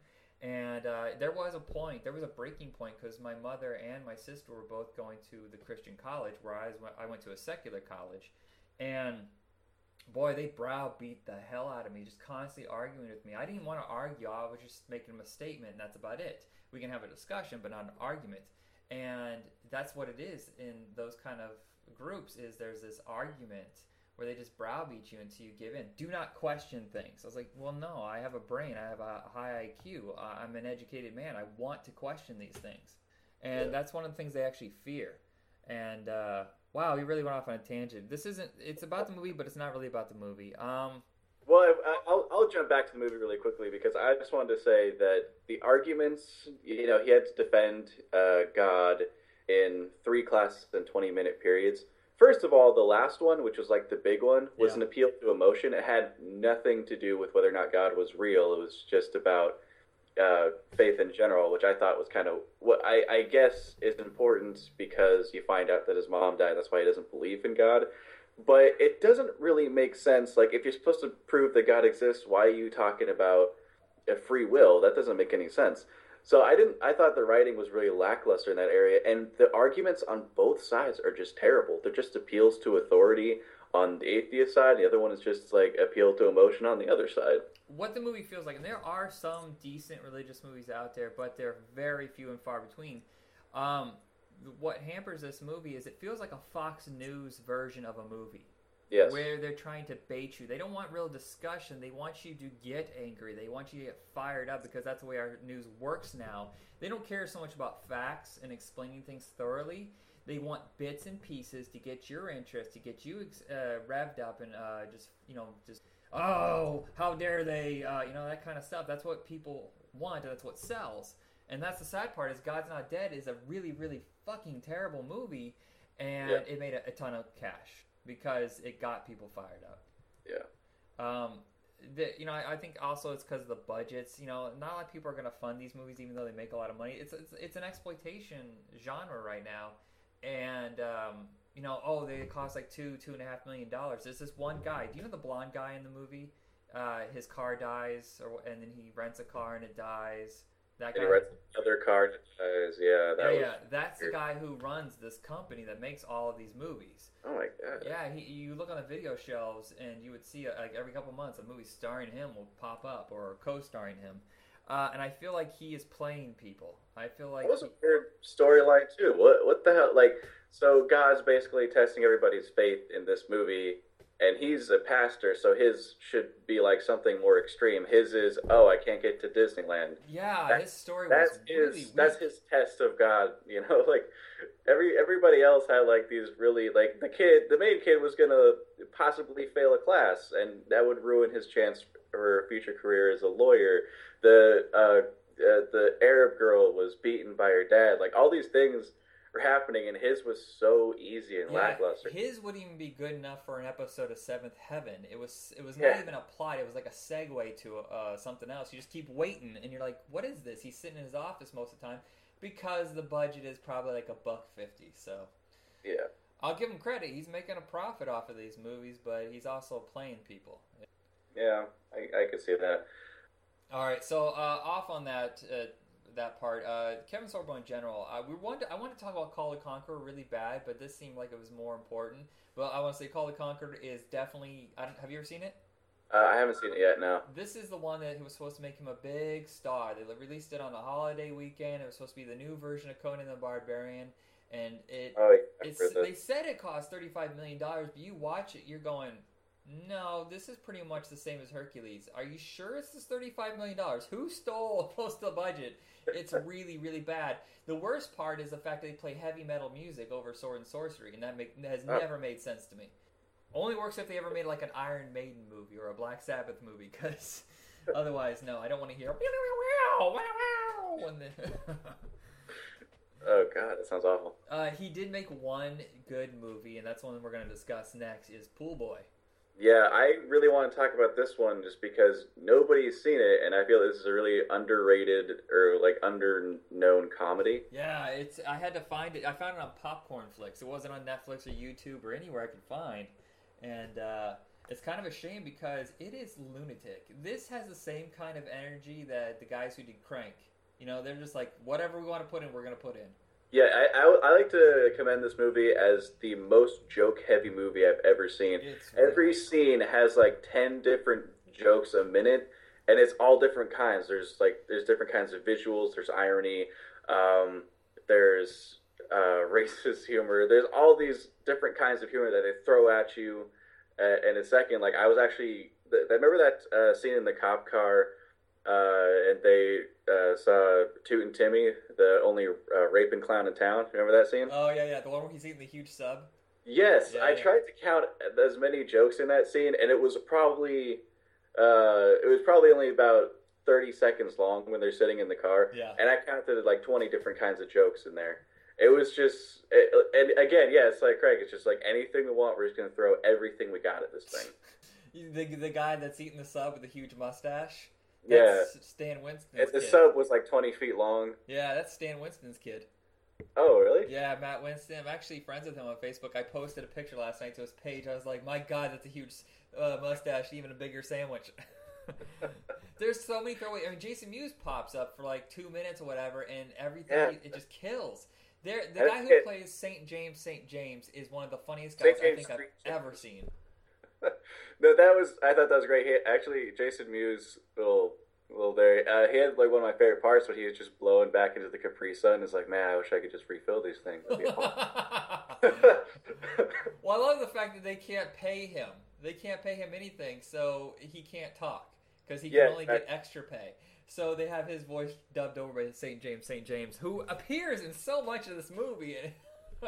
And uh, there was a point, there was a breaking point because my mother and my sister were both going to the Christian college, whereas I went to a secular college. And boy, they browbeat the hell out of me, just constantly arguing with me. I didn't want to argue. I was just making them a statement, and that's about it. We can have a discussion, but not an argument. And that's what it is in those kind of groups. Is there's this argument where they just browbeat you until you give in. Do not question things. I was like, well, no, I have a brain. I have a high IQ. I'm an educated man. I want to question these things, and Yeah. that's one of the things they actually fear. And uh, wow, we really went off on a tangent. This isn't. It's about the movie, but it's not really about the movie. Um, Well, I, I'll I'll jump back to the movie really quickly because I just wanted to say that the arguments, you know, he had to defend uh, God in three classes in twenty minute periods. First of all, the last one, which was like the big one, was Yeah. an appeal to emotion. It had nothing to do with whether or not God was real. It was just about uh, faith in general, which I thought was kind of what I, I guess is important because you find out that his mom died. That's why he doesn't believe in God. But it doesn't really make sense. Like, if you're supposed to prove that God exists, why are you talking about a free will? That doesn't make any sense. So I didn't. I thought the writing was really lackluster in that area, and the arguments on both sides are just terrible. They're just appeals to authority on the atheist side. The other one is just like appeal to emotion on the other side. what the movie feels like, and there are some decent religious movies out there, but they're very few and far between. Um, what hampers this movie is it feels like a Fox News version of a movie. Yes. Where they're trying to bait you. They don't want real discussion. They want you to get angry. They want you to get fired up because that's the way our news works now. They don't care so much about facts and explaining things thoroughly. They want bits and pieces to get your interest, to get you uh, revved up and uh, just, you know, just, oh, how dare they, uh, you know, that kind of stuff. That's what people want and that's what sells. And that's the sad part is God's Not Dead is a really, really fucking terrible movie and Yeah. it made a, a ton of cash because it got people fired up. Yeah. Um, the, you know, I, I think also it's because of the budgets. You know, not a lot of people are going to fund these movies, even though they make a lot of money. It's it's, it's an exploitation genre right now, and um, you know, oh, they cost like two two and a half million dollars. There's this one guy. Do you know the blonde guy in the movie? Uh, his car dies, or and then he rents a car and it dies. That guy. And he rents another card. Uh, yeah, that yeah, was. yeah, that's the guy who runs this company that makes all of these movies. Oh my god. Yeah, he, you look on the video shelves and you would see uh, like every couple months a movie starring him will pop up or co-starring him, uh, and I feel like he is playing people. I feel like That was a weird storyline too. What what the hell? Like, so God's basically testing everybody's faith in this movie, and he's a pastor, so his should be like something more extreme. His is, oh, I can't get to Disneyland. yeah, that- his story That's was his. really. That's his test of God. You know, like every everybody else had like these really like the kid, the main kid was gonna possibly fail a class, and that would ruin his chance for a future career as a lawyer. The uh, uh, the Arab girl was beaten by her dad. Like all these things were happening, and his was so easy and Yeah, lackluster. his wouldn't even be good enough for an episode of Seventh Heaven. It was it was Yeah. not even a plot. It was like a segue to uh, something else. You just keep waiting, and you're like, "What is this?" He's sitting in his office most of the time because the budget is probably like a buck fifty. So yeah, I'll give him credit. He's making a profit off of these movies, but he's also playing people. yeah, I, I could see that. All right, so uh, off on that uh, that part, uh, Kevin Sorbo in general. Uh, we wanted, I want to talk about Kull the Conqueror really bad, but this seemed like it was more important. But I want to say Kull the Conqueror is definitely. I don't, have you ever seen it? Uh, I haven't seen it yet. No. This is the one that was supposed to make him a big star. They released it on the holiday weekend. It was supposed to be the new version of Conan the Barbarian, and it Oh, yeah, I it's, remember they said it cost thirty-five million dollars, but you watch it, you're going, no, this is pretty much the same as Hercules. Are you sure it's this thirty-five million dollars? Who stole most of the budget? It's really, really bad. The worst part is the fact that they play heavy metal music over sword and sorcery, and that, make, that has Oh. never made sense to me. Only works if they ever made like an Iron Maiden movie or a Black Sabbath movie, because otherwise, no, I don't want to hear. Oh god, that sounds awful. Uh, he did make one good movie, and that's one we're going to discuss next. Is Pool Boy? Yeah, I really want to talk about this one just because nobody's seen it, and I feel this is a really underrated or like under-known comedy. Yeah, it's. I had to find it. I found it on Popcorn Flicks. It wasn't on Netflix or YouTube or anywhere I could find, and uh, it's kind of a shame because it is lunatic. This has the same kind of energy that the guys who did Crank. You know, they're just like whatever we want to put in, we're to put in. Yeah, I, I, I like to commend this movie as the most joke-heavy movie I've ever seen. It's Every scene has like ten different jokes a minute, and it's all different kinds. There's like there's different kinds of visuals. There's irony. Um, there's uh, racist humor. There's all these different kinds of humor that they throw at you uh, in a second. Like I was actually, th- remember that uh, scene in the cop car, uh, and they uh, saw Toot and Timmy, the only uh, raping clown in town. Remember that scene? Oh yeah, yeah, the one where he's eating the huge sub. Yes, Yeah, I yeah. tried to count as many jokes in that scene, and it was probably uh, it was probably only about thirty seconds long when they're sitting in the car, Yeah. and I counted like twenty different kinds of jokes in there. It was just, it, and again, yeah, it's like Crank. It's just like anything we want, we're just gonna throw everything we got at this thing. The, the guy that's eating the sub with the huge mustache. Yeah. That's Stan Winston's And the kid. sub was like twenty feet long. Yeah, that's Stan Winston's kid. Oh, really? Yeah, Matt Winston. I'm actually friends with him on Facebook. I posted a picture last night to his page. I was like, my God, that's a huge uh, mustache, even a bigger sandwich. There's so many throwaway. I mean, Jason Mewes pops up for like two minutes or whatever, and everything Yeah. it just kills. There, the guy who plays Saint James, Saint James, is one of the funniest guys I think I've Saint James. ever seen. No, that was. I thought that was great. He, actually, Jason Mewes little little there. Uh, he had like one of my favorite parts when he was just blowing back into the Capri Sun. It's like, man, I wish I could just refill these things. That'd be awesome. well, I love the fact that they can't pay him. They can't pay him anything, so he can't talk because he can Yeah, only get extra pay. So they have his voice dubbed over by St. James, St. James, who appears in so much of this movie.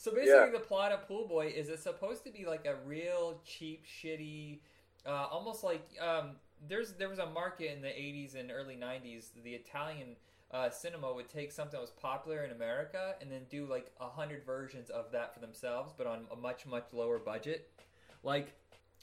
so basically, Yeah. the plot of Pool Boy is it's supposed to be like a real cheap, shitty, uh, almost like um, there's there was a market in the 80s and early 90s. The Italian uh, cinema would take something that was popular in America and then do like a hundred versions of that for themselves, but on a much much lower budget. Like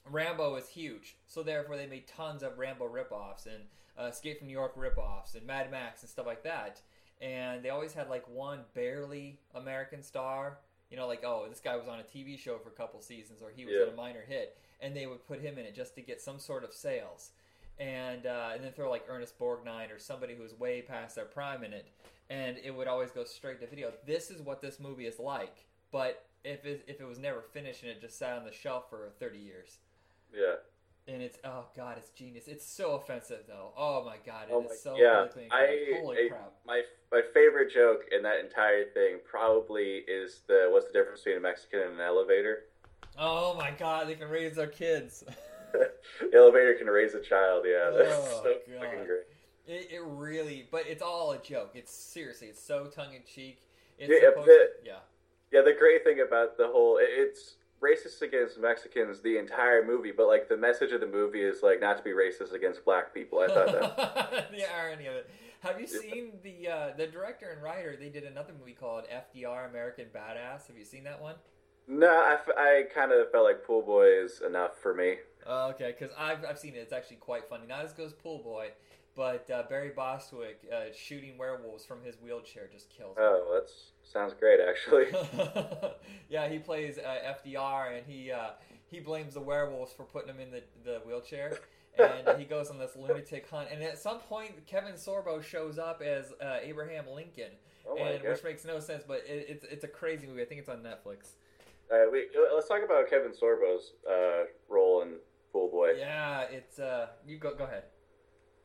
Rambo is huge, so therefore they made tons of Rambo ripoffs and uh, Escape from New York ripoffs and Mad Max and stuff like that. And they always had like one barely American star, you know, like oh this guy was on a TV show for a couple seasons or he was Yeah. in a minor hit, and they would put him in it just to get some sort of sales. And uh, and then throw like Ernest Borgnine or somebody who was way past their prime in it, and it would always go straight to video. This is what this movie is like, but if it, if it was never finished and it just sat on the shelf for 30 years. yeah. And it's oh god, it's genius. It's so offensive though. Oh my god, it oh, is Oh my, so yeah. I. Holy I- crap. my my favorite joke in that entire thing probably is the what's the difference between a Mexican and an elevator? Oh my god, they can raise their kids. the elevator can raise a child. Yeah, oh, that's Oh, so God. fucking great. It, it really, but it's all a joke. It's seriously, it's so tongue in cheek. It's Yeah, supposed the- to, yeah. Yeah, the great thing about the whole it- it's racist against Mexicans the entire movie, but like the message of the movie is like not to be racist against black people. I thought that. the irony of it. Have you seen the uh, the director and writer? They did another movie called FDR American Badass. Have you seen that one? no, I, f- I kind of felt like Pool Boy is enough for me. Oh, okay, because I've, I've seen it. It's actually quite funny. Not as good as Pool Boy, but uh, Barry Bostwick uh, shooting werewolves from his wheelchair just kills. Oh, that sounds great actually. yeah, he plays uh, FDR, and he uh, he blames the werewolves for putting him in the, the wheelchair. And he goes on this lunatic hunt. And at some point, Kevin Sorbo shows up as uh, Abraham Lincoln, Oh and which makes no sense, but it, it's it's a crazy movie. I think it's on Netflix. All right, we, let's talk about Kevin Sorbo's uh, role in Pool Boy. Yeah, it's uh, you go go ahead.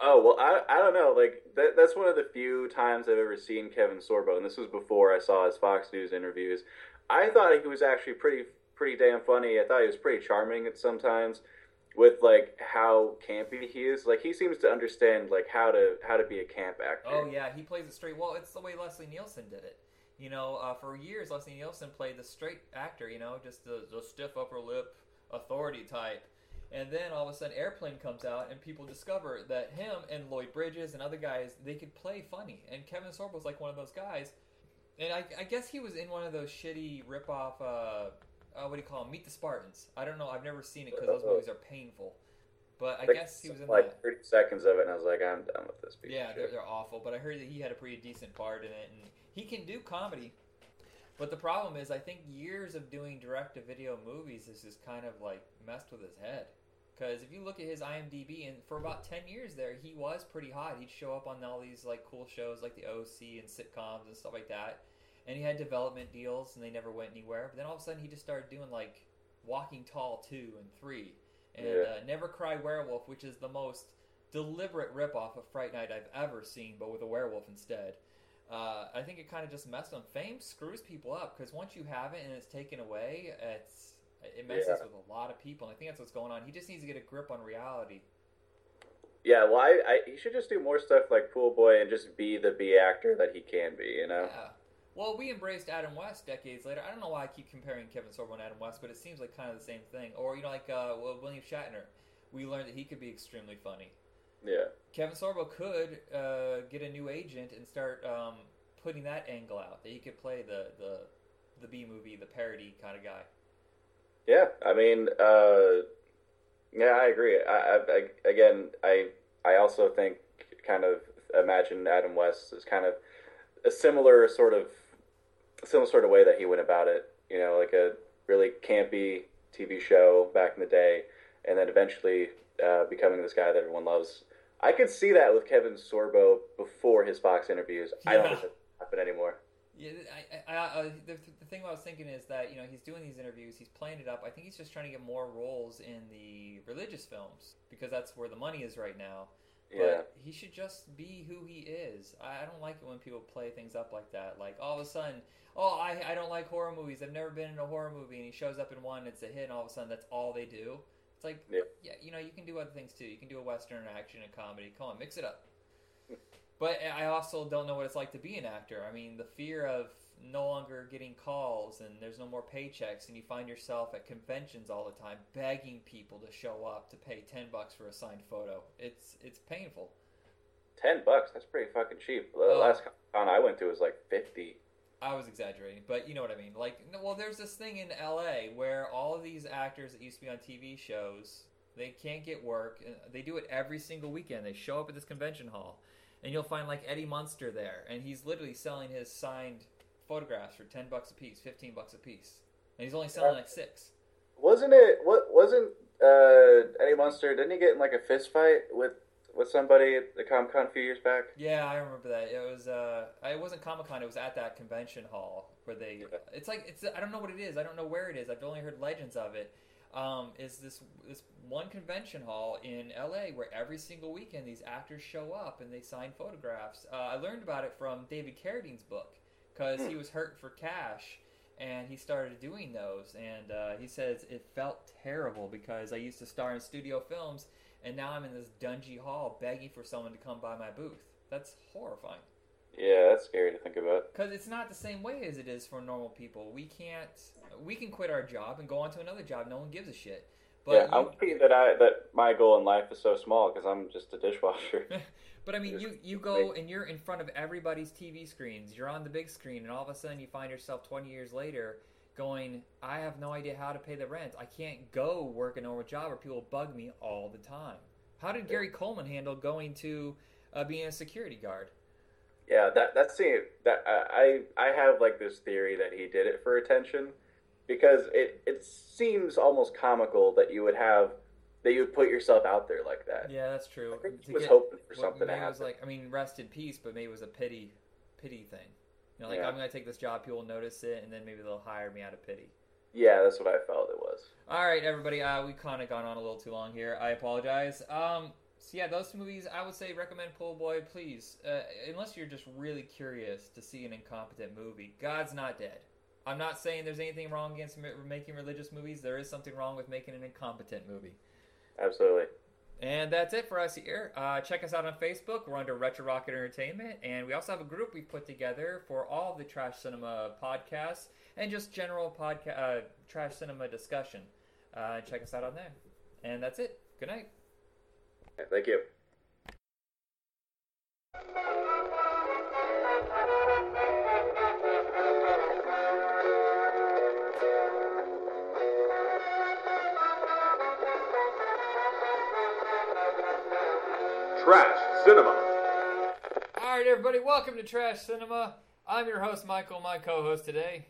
Oh well, I I don't know. Like that, that's one of the few times I've ever seen Kevin Sorbo, and this was before I saw his Fox News interviews. I thought he was actually pretty pretty damn funny. I thought he was pretty charming at sometimes, with like how campy he is. Like he seems to understand like how to how to be a camp actor. Oh yeah, he plays it straight. Well, it's the way Leslie Nielsen did it. You know, uh, for years Leslie Nielsen played the straight actor. You know, just the, the stiff upper lip authority type. And then all of a sudden, Airplane comes out, and people discover that him and Lloyd Bridges and other guys they could play funny. And Kevin Sorbo was like one of those guys. And I, I guess he was in one of those shitty ripoff. Uh, uh, what do you call them? Meet the Spartans. I don't know. I've never seen it because those movies are painful. But I guess he was in like that. thirty seconds of it, and I was like, I'm done with this. Yeah, they're, they're awful. But I heard that he had a pretty decent part in it, and he can do comedy. But the problem is, I think years of doing direct-to-video movies has just kind of like messed with his head. Because if you look at his IMDb, and for about ten years there, he was pretty hot. He'd show up on all these like cool shows like the OC and sitcoms and stuff like that. And he had development deals, and they never went anywhere. But then all of a sudden, he just started doing like Walking Tall two and three, and Yeah. uh, Never Cry Werewolf, which is the most deliberate ripoff of Fright Night I've ever seen, but with a werewolf instead. Uh, I think it kind of just messed on fame screws people up because once you have it and it's taken away, it's it messes Yeah. with a lot of people. And I think that's what's going on. He just needs to get a grip on reality. Yeah, well, I, I he should just do more stuff like Pool Boy and just be the B actor that he can be. You know? Yeah. Well, we embraced Adam West decades later. I don't know why I keep comparing Kevin Sorbo and Adam West, but it seems like kind of the same thing. Or you know, like uh, well, William Shatner, we learned that he could be extremely funny. Yeah. Kevin Sorbo could uh, get a new agent and start um, putting that angle out that he could play the the the B movie, the parody kind of guy. Yeah, I mean, uh, yeah, I agree. I, I, again, I I also think kind of imagine Adam West is kind of a similar sort of similar sort of way that he went about it. You know, like a really campy TV show back in the day, and then eventually uh, becoming this guy that everyone loves. I could see that with Kevin Sorbo before his Fox interviews. I don't Yeah. think that happen anymore. Yeah, I, I, I, I, the, the thing I was thinking is that you know he's doing these interviews, he's playing it up. I think he's just trying to get more roles in the religious films because that's where the money is right now. Yeah, But he should just be who he is. I I don't like it when people play things up like that. Like all of a sudden, oh, I, I don't like horror movies. I've never been in a horror movie, and he shows up in one, it's a hit, and all of a sudden that's all they do. It's like, Yeah. you know, you can do other things too. You can do a western, an action, a comedy. Come on, mix it up. But I also don't know what it's like to be an actor. I mean, the fear of no longer getting calls and there's no more paychecks and you find yourself at conventions all the time begging people to show up to pay 10 bucks for a signed photo. It's it's painful. ten bucks. That's pretty fucking cheap. The Oh. last con I went to was like fifty. I was exaggerating, but you know what I mean. Like, well, there's this thing in LA where all of these actors that used to be on TV shows, they can't get work. They do it every single weekend. They show up at this convention hall, and you'll find like Eddie Munster there, and he's literally selling his signed photographs for ten bucks a piece, fifteen bucks a piece, and he's only selling like six. Wasn't it? What wasn't uh, Eddie Munster? Didn't he get in like a fist fight with with somebody at the Comic Con a few years back? Yeah, I remember that. It was uh, it wasn't Comic Con. It was at that convention hall where they. It's like it's. I don't know what it is. I don't know where it is. I've only heard legends of it. Um, is this this one convention hall in LA where every single weekend these actors show up and they sign photographs. Uh, I learned about it from David Carradine's book because he was hurt for cash and he started doing those. And uh, he says it felt terrible because I used to star in studio films and now I'm in this dungy hall begging for someone to come by my booth. That's horrifying. Yeah, that's scary to think about. Because it's not the same way as it is for normal people. We can't. We can quit our job and go on to another job. No one gives a shit. But yeah, you, I'm lucky that I that my goal in life is so small because I'm just a dishwasher. But I mean, you you go and you're in front of everybody's TV screens. You're on the big screen, and all of a sudden you find yourself 20 years later going, "I have no idea how to pay the rent. I can't go work a normal job, or people bug me all the time." How did Gary Coleman handle going to uh, being a security guard? Yeah, that that's the that I I have like this theory that he did it for attention because it it seems almost comical that you would have that you would put yourself out there like that. Yeah, that's true. I think To was get- hoping for something to maybe was like I mean, rest in peace, but maybe it was a pity, pity thing. You know, like Yeah. I'm gonna take this job, people will notice it, and then maybe they'll hire me out of pity. yeah, that's what I felt it was. All right, everybody, uh, we kind of gone on a little too long here. I apologize. Um, so yeah, those two movies I would say recommend Pool Boy, please. Uh, unless you're just really curious to see an incompetent movie, God's not dead. I'm not saying there's anything wrong against making religious movies. There is something wrong with making an incompetent movie. Absolutely. And that's it for us here. Uh, check us out on Facebook. We're under Retro Rocket Entertainment. And we also have a group we've put together for all the Trash Cinema podcasts and just general podca- uh, Trash Cinema discussion. Uh, check us out on there. And that's it. Good night. Yeah, thank you. Trash Cinema. All right, everybody, welcome to Trash Cinema. I'm your host, Michael, my co host today.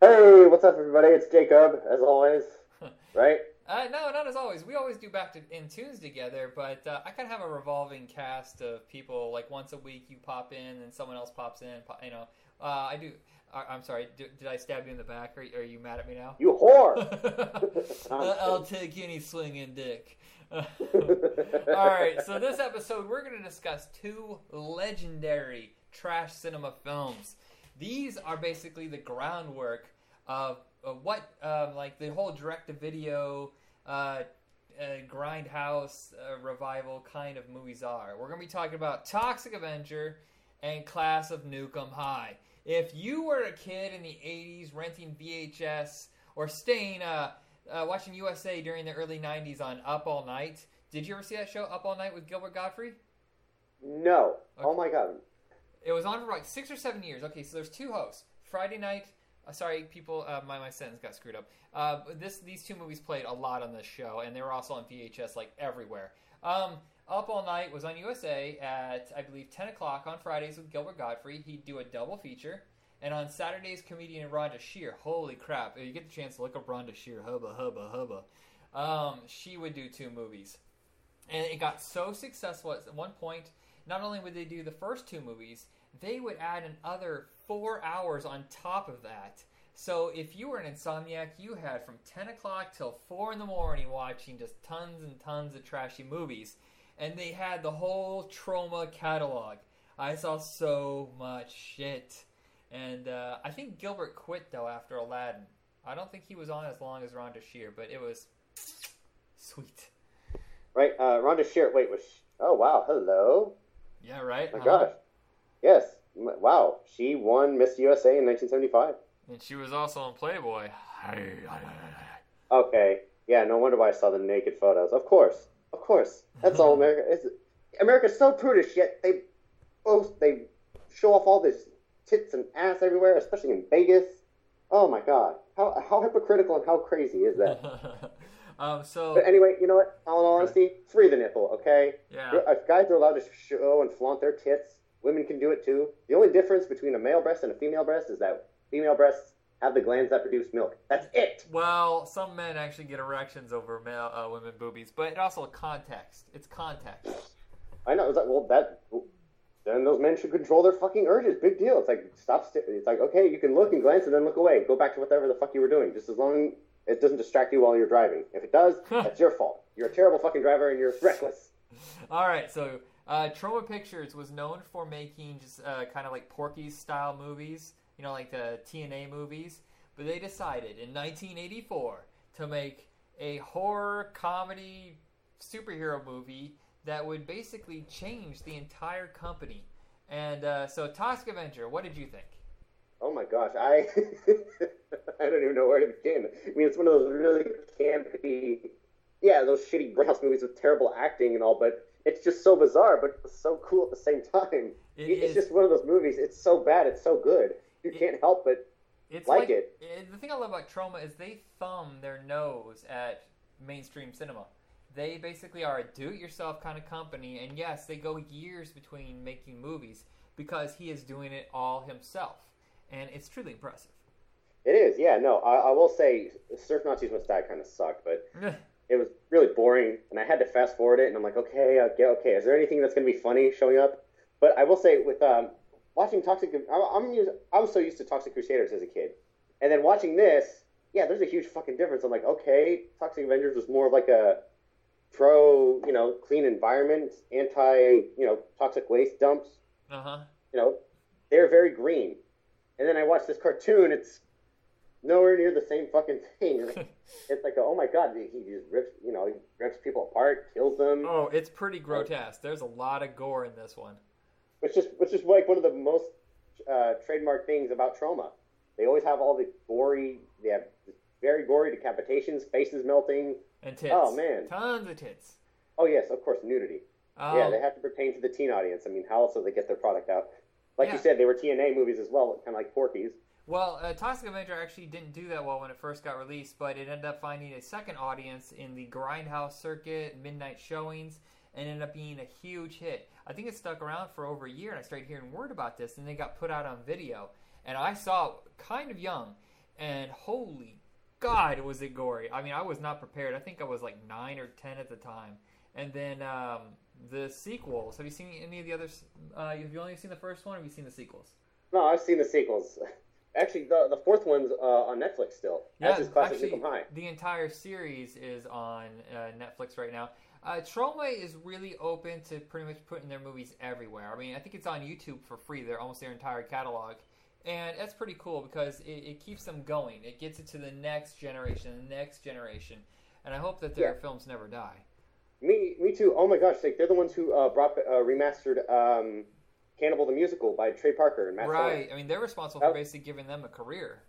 Hey, what's up, everybody? It's Jacob, as always. Right? Uh, no, not as always. We always do back to in tunes together, but uh, I kind of have a revolving cast of people. Like once a week, you pop in, and someone else pops in. po- You know, uh, I do. I, I'm sorry. D- did I stab you in the back? Are, are you mad at me now? You whore! Uh, I'll take any swinging dick. All right, so this episode we're going to discuss two legendary trash cinema films. These are basically the groundwork of, of what, um, like the whole direct-to-video, uh, uh, grindhouse uh, revival kind of movies are. We're going to be talking about Toxic Avenger and Class of Nuke 'Em High. If you were a kid in the '80s renting VHS or staying, uh, uh, watching USA during the early '90s on Up All Night, did you ever see that show Up All Night with Gilbert Gottfried? no. Oh my god. It was on for like six or seven years. Okay, so there's two hosts. Friday night. Uh, sorry, people. Uh, my my sentence got screwed up. Uh, this these two movies played a lot on this show, and they were also on VHS like everywhere. Um, Up All Night was on USA at I believe 10 o'clock on Fridays with Gilbert Gottfried. He'd do a double feature. And on Saturdays, comedian Rhonda Shear. Holy crap! If you get the chance to look up Rhonda Shear, hubba hubba hubba. Um, she would do two movies, and it got so successful at one point. Not only would they do the first two movies, they would add another four hours on top of that. So if you were an insomniac, you had from 10 o'clock till 4 in the morning watching just tons and tons of trashy movies. And they had the whole Troma catalog. I saw so much shit. And uh, I think Gilbert quit though after Aladdin. I don't think he was on as long as Rhonda Shear, but it was sweet. Right, uh, Rhonda Shear. Wait, was she, oh wow, hello. Yeah, right. My Uh-huh. gosh, yes, wow, she won Miss USA in 1975. And she was also on Playboy. Okay, yeah, no wonder why I saw the naked photos. Of course, of course, that's all America is. America's so prudish, yet they both they show off all this tits and ass everywhere, especially in Vegas. Oh my god, how how hypocritical and how crazy is that? um, so But anyway, you know what? All in all honesty, free the nipple, okay? yeah, If guys are allowed to show and flaunt their tits, women can do it too. The only difference between a male breast and a female breast is that female breasts have the glands that produce milk. That's it. well, some men actually get erections over male uh, women boobies, but it also context. It's context. I know. It's like, well, that then those men should control their fucking urges. Big deal. It's like stop. St- it's like okay, you can look and glance and then look away. Go back to whatever the fuck you were doing. Just as long it doesn't distract you while you're driving. If it does, that's your fault. You're a terrible fucking driver and you're reckless. All right, so uh, Troma Pictures was known for making just uh, kind of like Porky's style movies, you know, like the TNA movies. But they decided in 1984 to make a horror comedy superhero movie that would basically change the entire company. And uh, so, Toxic Avenger, what did you think? Oh my gosh, I I don't even know where to begin. I mean, it's one of those really campy, yeah, those shitty Grindhouse movies with terrible acting and all, but it's just so bizarre, but so cool at the same time. It it's is- just one of those movies. It's so bad, it's so good. You It- can't help but It's Like like, it. eh, The thing I love about Troma is they thumb their nose at mainstream cinema. They basically are a do-it-yourself kind of company, and yes, they go years between making movies because he is doing it all himself, and it's truly impressive. It is, yeah. No, I, I will say, Surf Nazis Must Die kind of sucked, but it was really boring, and I had to fast forward it, and I'm like, okay, uh, yeah, okay. Is there anything that's going to be funny showing up? But I will say, with um, watching Toxic, I'm, I'm used, I was so used to Toxic Crusaders as a kid, and then watching this, yeah, there's a huge fucking difference. I'm like, okay, Toxic Avengers was more of like a pro, you know, clean environment, anti, you know, toxic waste dumps. Uh huh. You know, they're very green. And then I watch this cartoon, it's nowhere near the same fucking thing. it's like, oh my god, he just rips, you know, he rips people apart, kills them. Oh, it's pretty grotesque. There's a lot of gore in this one. which is which is like one of the most uh, trademark things about Troma. They always have all the gory, they have very gory decapitations, faces melting. And tits. Oh, man. Tons of tits. Oh yes, of course, nudity. Um, yeah, they have to pertain to the teen audience. I mean, how else do they get their product out? Like you said, they were TNA movies as well, kind of like Porky's. Well, uh, Toxic Avenger actually didn't do that well when it first got released, but it ended up finding a second audience in the Grindhouse circuit, midnight showings, and ended up being a huge hit. I think it stuck around for over a year, and I started hearing word about this, and they got put out on video. And I saw it kind of young, and holy God, was it gory. I mean, I was not prepared. I think I was like 9 or 10 at the time. And then um, the sequels. Have you seen any of the others? Uh, have you only seen the first one, or have you seen the sequels? No, I've seen the sequels. Actually, the the fourth one's uh, on Netflix still. That's his classic actually, High. the entire series is on uh, Netflix right now. Uh, Troma is really open to pretty much putting their movies everywhere. I mean, I think it's on YouTube for free. They're almost their entire catalog, and that's pretty cool because it, it keeps them going. It gets it to the next generation, the next generation, and I hope that their Yeah. films never die. Me, me too. Oh my gosh, like they're the ones who uh, brought uh, remastered um, Cannibal the Musical by Trey Parker and Matt Stone. right? I mean, they're responsible for basically giving them a career.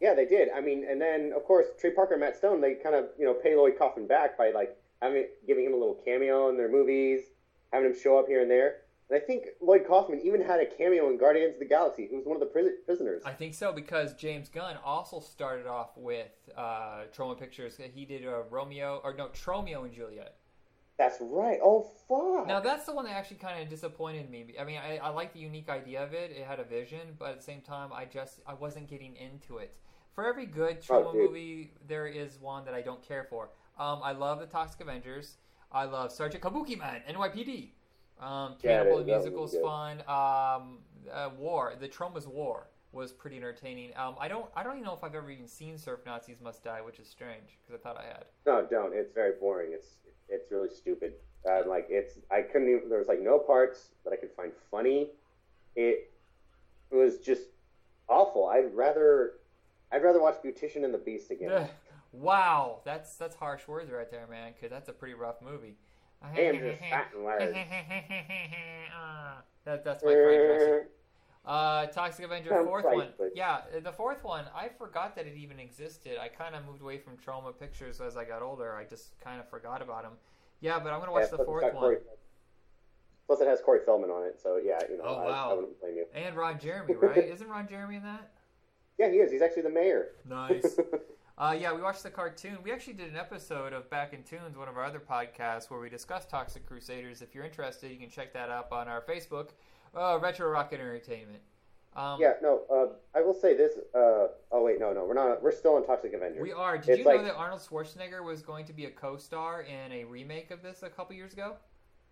Yeah, they did. I mean, and then of course Trey Parker and Matt Stone, they kind of you know pay Lloyd Kaufman back by like having giving him a little cameo in their movies, having him show up here and there. And I think Lloyd Kaufman even had a cameo in Guardians of the Galaxy. He was one of the pris- prisoners. I think so because James Gunn also started off with uh, Troma Pictures. He did uh, Romeo or no Tromeo and Juliet. That's right. Oh fuck. Now that's the one that actually kind of disappointed me. I mean, I, I like the unique idea of it. It had a vision, but at the same time, I just I wasn't getting into it. For every good Troma Oh, movie, there is one that I don't care for. Um, I love the Toxic Avengers. I love Sergeant Kabuki Man, NYPD. Um, Yeah, Cannibal that- that Musical's fun. Um, uh, War, the Troma's War was pretty entertaining. Um, I don't I don't even know if I've ever even seen Surf Nazis Must Die, which is strange because I thought I had. No, don't. It's very boring. It's it's really stupid. Uh, like it's I couldn't even. There was like no parts that I could find funny. It it was just awful. I'd rather I'd rather watch Beautician and the Beast again. Wow, that's that's harsh words right there, man. Because that's a pretty rough movie. Hey, I'm just fat and large. that, that's my. Eh, Uh, Toxic Avenger, I'm fourth one. Yeah, the fourth one. I forgot that it even existed. I kind of moved away from Troma Pictures as I got older. I just kind of forgot about them. Yeah, but I'm gonna watch yeah, the fourth one. Corey- Plus, it has Corey Feldman on it, so yeah, you know, Oh, I, wow. I wouldn't blame you. And Ron Jeremy, right? Isn't Ron Jeremy in that? Yeah, he is. He's actually the mayor. Nice. Uh, yeah, we watched the cartoon. We actually did an episode of Back in Tunes, one of our other podcasts, where we discussed Toxic Crusaders. If you're interested, you can check that up on our Facebook, uh, Retro Rocket Entertainment. Um, yeah, no. Uh, I will say this. Uh, oh wait, no, no, we're not. We're still on Toxic Avenger. We are. Did It's you know that Arnold Schwarzenegger was going to be a co-star in a remake of this a couple years ago?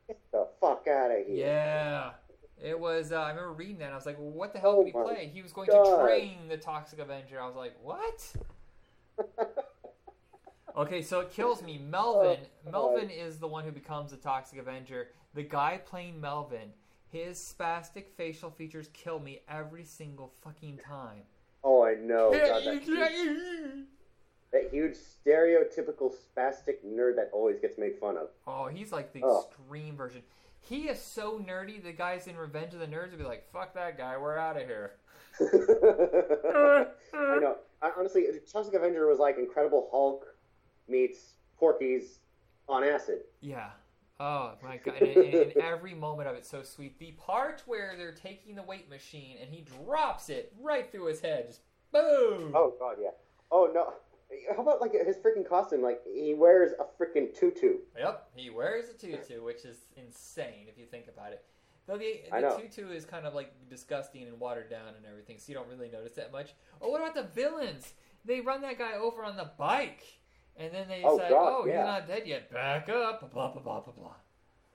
Get the fuck out of here. Yeah. It was. Uh, I remember reading that. And I was like, well, "What the hell Oh did he play?" He was going to train the Toxic Avenger. I was like, "What?" Okay, so it kills me. Melvin. Oh, Melvin is the one who becomes the Toxic Avenger. The guy playing Melvin, his spastic facial features kill me every single fucking time. oh, I know. God, that, huge, that huge stereotypical spastic nerd that always gets made fun of. Oh, he's like the Oh. extreme version. He is so nerdy. The guys in Revenge of the Nerds would be like, "Fuck that guy, we're out of here." I know. I, honestly, Toxic Avenger was like Incredible Hulk meets Porky's on acid. Yeah. Oh my god! And, and every moment of it, so sweet. The part where they're taking the weight machine and he drops it right through his head, just boom. Oh God, yeah. Oh no. How about like his freaking costume? Like he wears a freaking tutu. Yep, he wears a tutu, which is insane if you think about it. Though the, the tutu is kind of like disgusting and watered down and everything, so you don't really notice that much. Oh, what about the villains? They run that guy over on the bike, and then they Oh, say, God, "Oh, yeah. he's not dead yet. Back up." Blah blah blah blah blah.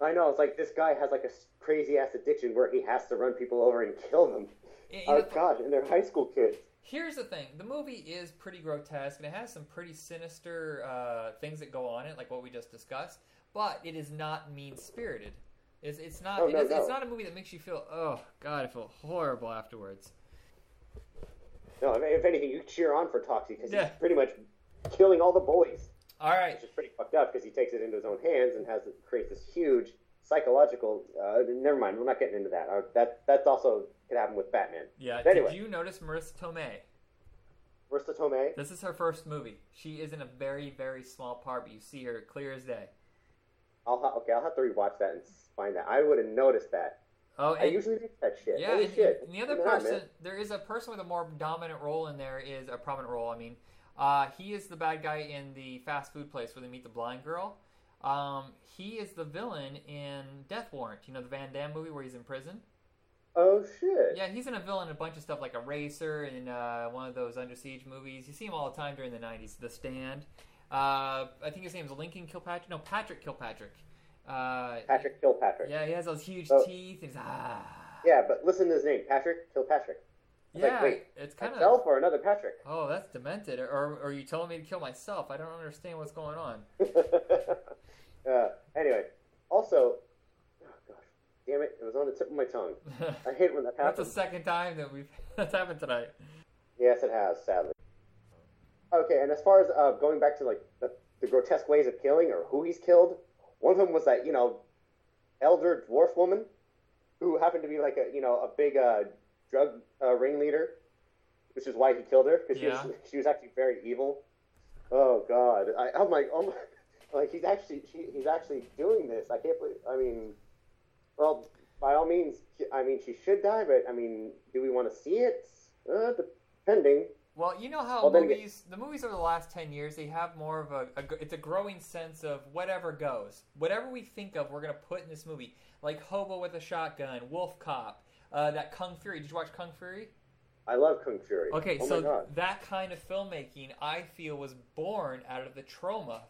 I know. It's like this guy has like a crazy ass addiction where he has to run people over and kill them. You Oh know, God, and they're high school kids. Here's the thing: the movie is pretty grotesque, and it has some pretty sinister uh, things that go on in it, like what we just discussed. But it is not mean spirited. It's, it's not. Oh, it no, is- It's not a movie that makes you feel. Oh God, I feel horrible afterwards. No, if, if anything, you cheer on for Toxie because Yeah. he's pretty much killing all the boys. All right. Which is pretty fucked up because he takes it into his own hands and has creates this huge psychological. Uh, never mind, we're not getting into that. Uh, that that's also could happen with Batman. Yeah. But anyway. Did you notice Marisa Tomei? Marisa Tomei. This is her first movie. She is in a very, very small part, but you see her clear as day. I'll ha- okay, I'll have to rewatch that and find that. I would have noticed that. Oh, I usually miss that shit. yeah, and, shit. and the other Come on, person, man. there is a person with a more dominant role in there. Is a prominent role. I mean, uh, he is the bad guy in the fast food place where they meet the blind girl. Um, he is the villain in Death Warrant. You know the Van Damme movie where he's in prison. Oh shit. Yeah, he's in a villain in a bunch of stuff like Eraser and uh, one of those Under Siege movies. You see him all the time during the '90s. The Stand. Uh, I think his name is Lincoln Kilpatrick. No, Patrick Kilpatrick. Uh, Patrick Kilpatrick. Yeah, he has those huge Oh. teeth. And he's, ah. Yeah, but listen to his name, Patrick Kilpatrick. It's like, Yeah, wait, it's kind of. Myself or another Patrick? Oh, that's demented. Or, or are you telling me to kill myself? I don't understand what's going on. uh, anyway, also, oh gosh, damn it, it was on the tip of my tongue. I hate when that happens. that's the second time that we've that's happened tonight. Yes, it has, sadly. Okay, and as far as uh, going back to like the, the grotesque ways of killing or who he's killed, one of them was that you know elder dwarf woman who happened to be like a you know a big uh, drug uh, ringleader, which is why he killed her because Yeah. she was she was actually very evil. Oh God, I, I'm like oh my, like he's actually she, he's actually doing this. I can't believe. I mean, well, by all means, I mean, she should die, but I mean, do we want to see it? Uh, depending. Well, you know how Well, then again- movies, the movies over the last ten years, they have more of a, a, it's a growing sense of whatever goes, whatever we think of, we're gonna put in this movie. Like Hobo with a Shotgun, Wolf Cop, uh, that Kung Fury. Did you watch Kung Fury? I love Kung Fury. Okay, oh so my god. that kind of filmmaking, I feel, was born out of the Troma.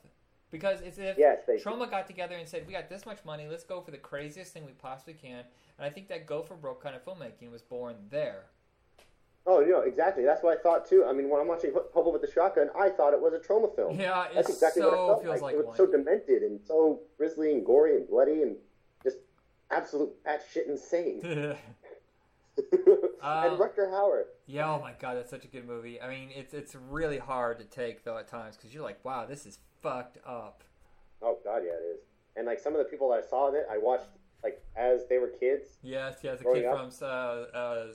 Because it's if Yes, Troma got together and said, "We got this much money, let's go for the craziest thing we possibly can." And I think that go for broke kind of filmmaking was born there. Oh, you know, exactly. That's what I thought too. I mean, when I'm watching Hobo with the Shotgun, I thought it was a Troma film. Yeah, That's exactly so what it felt feels like. like It was one. so demented and so grisly and gory and bloody and just absolute batshit insane. Um, and Rutger Hauer. Yeah, oh my god, that's such a good movie. I mean, it's it's really hard to take though at times because you're like, wow, this is fucked up. Oh god, yeah, it is. And like some of the people that I saw in it, I watched like as they were kids. Yes, yeah, the Growing kid up? from uh, uh,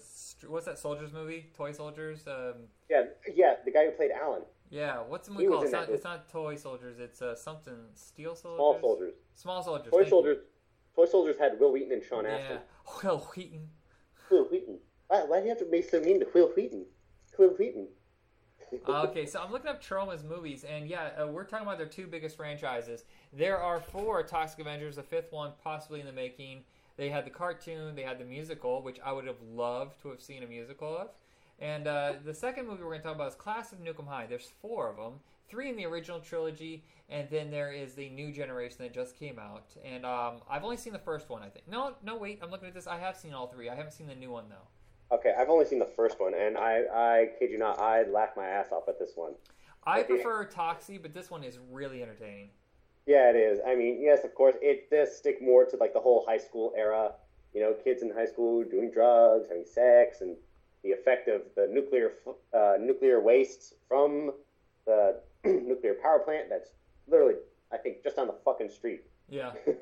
what's that Soldiers movie? Toy Soldiers. Um, Yeah, yeah, the guy who played Alan, yeah, what's the movie He called? It's not, it's not Toy Soldiers. It's uh, something Steel Soldiers. Small Soldiers. Small Soldiers. Toy thank you. Soldiers. Toy Soldiers had Wil Wheaton and Sean Yeah. Astin. Wil Wheaton. Wil Wheaton. Why, why do you have to be so mean to Wil Wheaton? Wil Wheaton. Uh, okay, so I'm looking up Troma's movies, and yeah, uh, we're talking about their two biggest franchises. There are four Toxic Avengers, the fifth one possibly in the making. They had the cartoon, they had the musical, which I would have loved to have seen a musical of. And uh, the second movie we're going to talk about is Class of Nuke 'Em High. There's four of them, three in the original trilogy, and then there is the new generation that just came out. And um, I've only seen the first one, I think. No, no, wait, I'm looking at this. I have seen all three. I haven't seen the new one though. Okay, I've only seen the first one, and I, I kid you not, I laughed my ass off at this one. I prefer Toxie, but this one is really entertaining. Yeah, it is. I mean, yes, of course, it does stick more to like the whole high school era. You know, kids in high school doing drugs, having sex, and the effect of the nuclear uh, nuclear waste from the nuclear power plant. That's literally, I think, just on the fucking street. Yeah.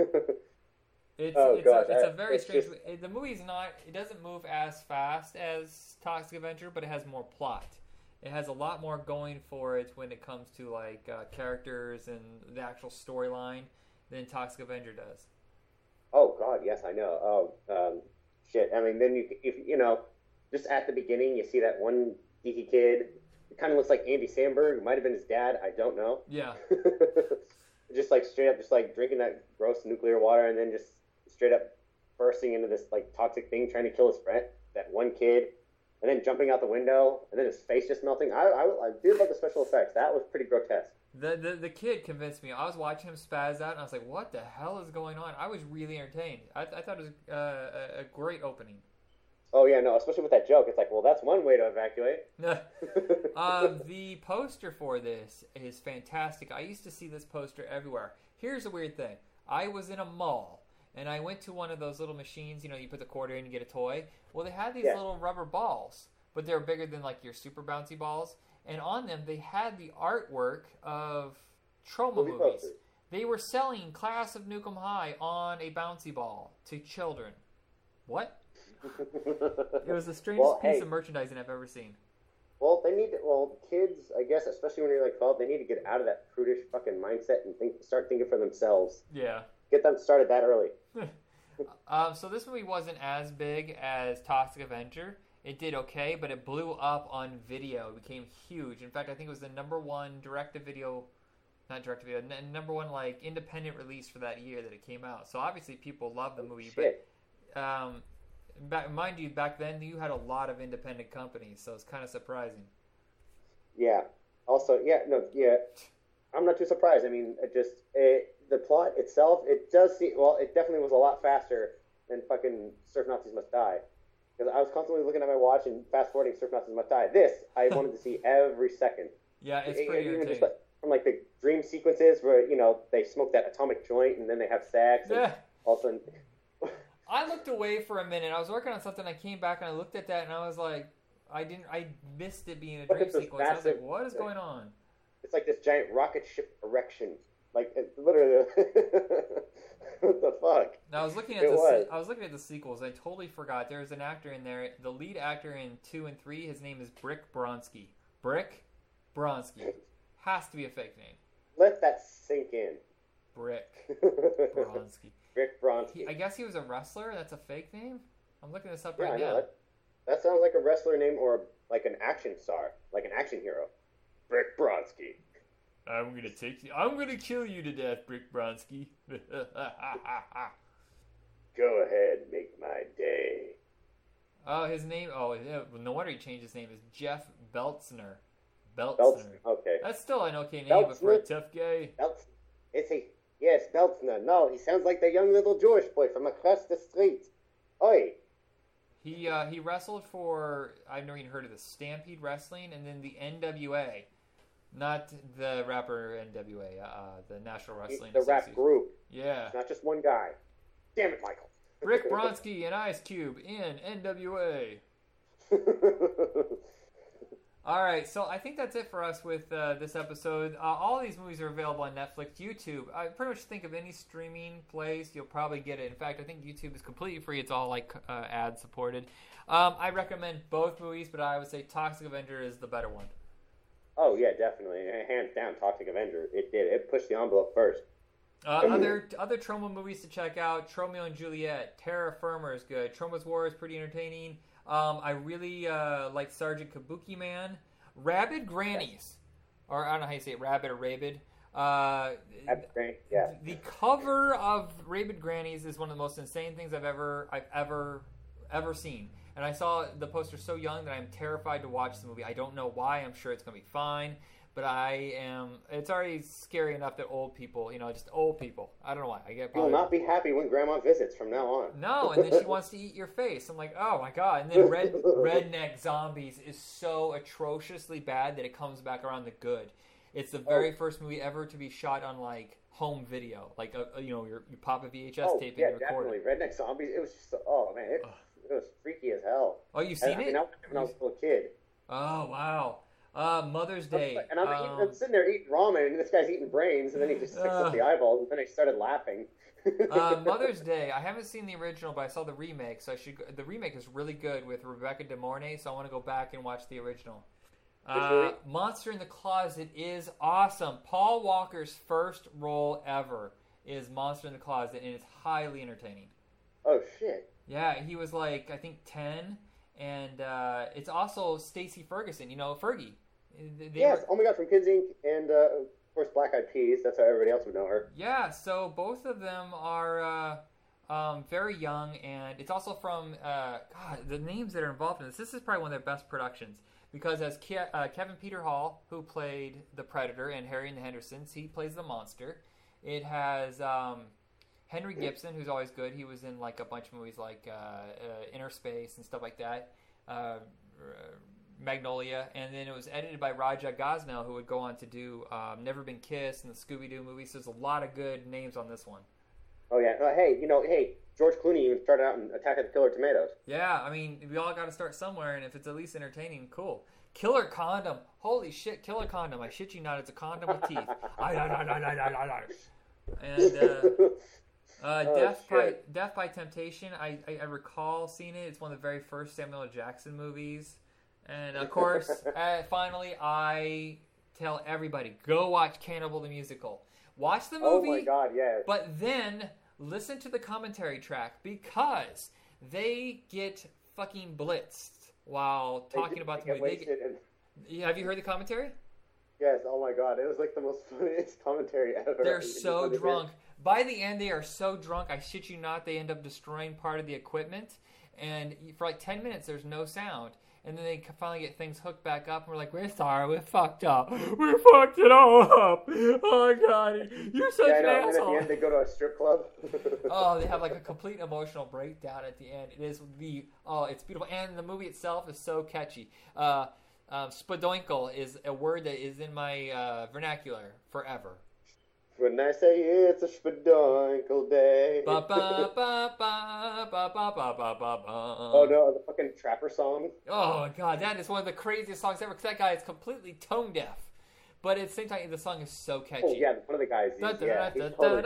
It's Oh, it's, gosh, a, it's a very it's strange. just- The movie's not. It doesn't move as fast as Toxic Avenger, but it has more plot. It has a lot more going for it when it comes to like uh, characters and the actual storyline than Toxic Avenger does. Oh God, yes, I know. Oh um, shit. I mean, then you if you know, just at the beginning, you see that one geeky kid. It kind of looks like Andy Samberg. It might have been his dad. I don't know. Yeah. just like straight up, just like drinking that gross nuclear water, and then just straight up bursting into this like toxic thing, trying to kill his friend, that one kid, and then jumping out the window, and then his face just melting. I I, I did love the special effects. That was pretty grotesque. The, the the kid convinced me. I was watching him spaz out, and I was like, "What the hell is going on?" I was really entertained. I, I thought it was uh, a, a great opening. Oh yeah, no, especially with that joke. It's like, well, that's one way to evacuate. um, the poster for this is fantastic. I used to see this poster everywhere. Here's a weird thing. I was in a mall and I went to one of those little machines. You know, you put the quarter in, you get a toy. Well, they had these Yeah. little rubber balls, but they were bigger than like your super bouncy balls. And on them, they had the artwork of Troma Movie movies. posters. They were selling Class of Nuke 'Em High on a bouncy ball to children. What? It was the strangest Well, piece hey. of merchandising I've ever seen. Well, they need to, well, kids, I guess, especially when you're like 12, they need to get out of that prudish fucking mindset and think, start thinking for themselves. Yeah. Get them started that early. Um, so this movie wasn't as big as Toxic Avenger. It did okay, but it blew up on video. It became huge. In fact, I think it was the number one direct-to-video, not direct-to-video, n- number one like independent release for that year that it came out. So obviously people loved the movie. Shit. But um, back, mind you, back then you had a lot of independent companies, so it's kind of surprising. Yeah. Also, yeah, no, yeah. I'm not too surprised. I mean, it just it, the plot itself, it does seem Well, it definitely was a lot faster than fucking Surf Nazis Must Die. Because I was constantly looking at my watch and fast forwarding Surf Nazis Must Die. This I wanted to see every second. Yeah, it's It- pretty even entertaining. just like, from like the dream sequences where you know they smoke that atomic joint and then they have sex and Yeah. all of a sudden I looked away for a minute. I was working on something. I came back and I looked at that and I was like, I didn't. I missed it being a dream sequence. I was like, massive- what is going on? it's like this giant rocket ship erection. Like literally, what the fuck? Now I was looking at It the was. I was looking at the sequels. I totally forgot there's an actor in there. The lead actor in two and three, his name is Brick Bronsky. Brick Bronsky has to be a fake name. Let that sink in. Brick Bronsky. Rick Bronsky. He, I guess he was a wrestler. That's a fake name. I'm looking this up yeah, right I know. now. That, that sounds like a wrestler name or like an action star, like an action hero. Rick Bronsky. I'm gonna take you. I'm gonna kill you to death, Brick Bronsky. Go ahead, make my day. oh, his name. Oh, yeah, no wonder he changed his name. Is Jeff Beltzner. Belts. Beltzner. Okay. That's still an okay name, but for a Beltzner? tough guy. Belts. Is he? Yes, Beltzner. No, he sounds like the young little Jewish boy from across the street. Oi. He uh, he wrestled for I've never even heard of this Stampede Wrestling and then the NWA, not the rapper NWA, uh, the National Wrestling The rap group. Yeah, It's not just one guy. Damn it, Michael. Rick Bronsky and Ice Cube in NWA. All right, so I think that's it for us with uh, this episode. Uh, all these movies are available on Netflix, YouTube. I pretty much think of any streaming place, you'll probably get it. In fact, I think YouTube is completely free. It's all like uh, ad supported. Um, I recommend both movies, but I would say Toxic Avenger is the better one. oh yeah, definitely. Hands down, Toxic Avenger. It did. It pushed the envelope first. Uh, other other Troma movies to check out: Tromeo and Juliet, Terror Firmer is good. Troma's War is pretty entertaining. Um, I really uh, like Sergeant Kabuki Man, Rabid Grannies, or I don't know how you say it, Rabid or Rabid. Uh. Yeah. the cover of Rabid Grannies is one of the most insane things I've ever I've ever ever seen. And I saw the poster so young that I'm terrified to watch the movie. I don't know why. I'm sure it's going to be fine, but I am. It's already scary enough that old people, you know, just old people. I don't know why. I get You will not be happy when Grandma visits from now on. no, and then she wants to eat your face. I'm like, oh my god. And then Red Redneck Zombies is so atrociously bad that it comes back around the good. It's the very oh. first movie ever to be shot on like home video, like a, you know, you you pop a VHS oh tape yeah, and you record definitely. it. Redneck Zombies. It was just. Oh man, it, it was freaky as hell. Oh, you've I, seen I it? mean, I watched when I was a little kid. Oh wow. Uh, Mother's Day. And I'm, eating, Um, I'm sitting there eating ramen, and this guy's eating brains, and then he just sticks Uh. up the eyeballs, and then I started laughing. uh, Mother's Day. I haven't seen the original, but I saw the remake. So I should. Go, the remake is really good with Rebecca De Mornay. So I want to go back and watch the original. Uh. Monster in the Closet is awesome. Paul Walker's first role ever is Monster in the Closet, and it's highly entertaining. oh shit! Yeah, he was like I think ten, and uh, it's also Stacy Ferguson. You know Fergie. They Yes. were- Oh my god, from Kids Inc. and uh, of course Black Eyed Peas. That's how everybody else would know her. Yeah, so both of them are uh, um, very young, and it's also from uh, God. The names that are involved in this. This is probably one of their best productions because as Ke- uh, Kevin Peter Hall, who played the Predator, and Harry and the Hendersons, he plays the monster. It has um, Henry Gibson, who's always good. He was in like a bunch of movies like uh, uh, Inner Space and stuff like that. Uh, Magnolia, and then it was edited by Raja Gosnell, who would go on to do um, Never Been Kissed and the Scooby Doo movies. So there's a lot of good names on this one. Oh yeah. Uh, hey, you know, hey, George Clooney even started out in Attack of the Killer Tomatoes. Yeah, I mean, we all got to start somewhere, and if it's at least entertaining, cool. Killer Condom. Holy shit, Killer Condom. I shit you not, it's a condom with teeth. Ay, ay, ay, ay, ay, ay. And uh, uh, Oh, Death by. Death by Temptation. I, I, I recall seeing it. It's one of the very first Samuel L. Jackson movies. And of course, uh, finally, I tell everybody go watch Cannibal the Musical. Watch the movie. oh my god, yes. But then listen to the commentary track because they get fucking blitzed while talking get- about the get movie. Wasted and- have you heard the commentary? yes. Oh my god, it was like the most funniest commentary ever. They're so wanted to hear- drunk. By the end, they are so drunk. I shit you not. They end up destroying part of the equipment, and for like ten minutes, there's no sound. And then they finally get things hooked back up, and we're like, "We're sorry, we fucked up. We fucked it all up. Oh my god, you're such Yeah, an know. And at asshole." the end, they go to a strip club. oh, they have like a complete emotional breakdown at the end. It is the oh, it's beautiful, and the movie itself is so catchy. Uh, um, spadoinkle is a word that is in my uh, vernacular forever. When I say it's a spadoinkle day. Ba ba ba ba ba ba ba ba ba oh no, the fucking trapper song. Oh god, that is one of the craziest songs ever. Because that guy is completely tone deaf, but at the same time, the song is so catchy. Oh yeah, one of the guys. He's, yeah, he's totally.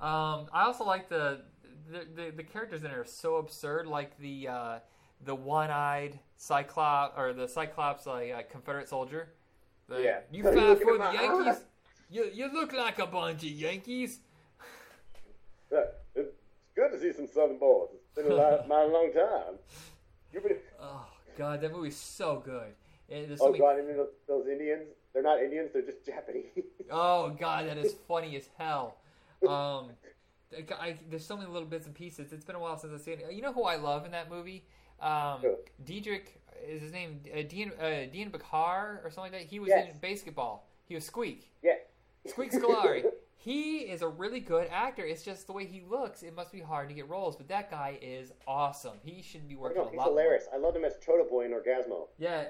Um, I also like the the, the the characters in it are so absurd, like the uh, the one-eyed Cyclops or the Cyclops like uh, Confederate soldier. Like, Yeah. You Are fight for the Yankees. eye? You you look like a bunch of Yankees. It's good to see some Southern boys. It's been a lot, long time. You've been? Oh God, that movie's so good. And there's so Oh many- God, I mean those, those Indians. They're not Indians. They're just Japanese. Oh God, that is funny as hell. Um, I, I- there's so many little bits and pieces. It's been a while since I've seen it. You know who I love in that movie? Um, Who? Is his name. Uh, Dean uh, Dean Bakar or something like that. He was Yes. in basketball. He was Squeak. yeah. Squeak Scolari. he is a really good actor. It's just the way he looks. It must be hard to get roles, but that guy is awesome. He should be I working know, a he's lot. hilarious. I loved him as Chota Boy in Orgazmo. Yeah,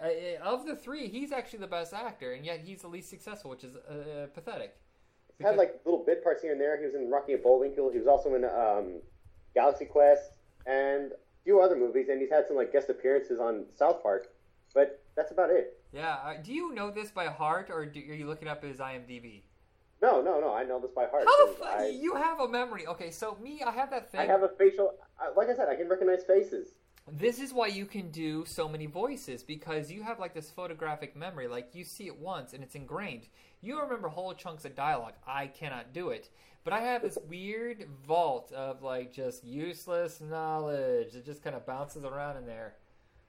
of the three, he's actually the best actor, and yet he's the least successful, which is uh, pathetic. He's had like little bit parts here and there. He was in Rocky and Bullwinkle. He was also in um, Galaxy Quest and few other movies, and he's had some like guest appearances on South Park. But that's about it. Yeah. Uh, do you know this by heart, or do, are you looking up his IMDb? No, no, no. I know this by heart. How the fuck? I, You have a memory. Okay, so me, I have that thing. I have a facial. Like I said, I can recognize faces. This is why you can do so many voices because you have like this photographic memory. Like you see it once and it's ingrained. You remember whole chunks of dialogue. I cannot do it. But I have this weird vault of like just useless knowledge. It just kind of bounces around in there.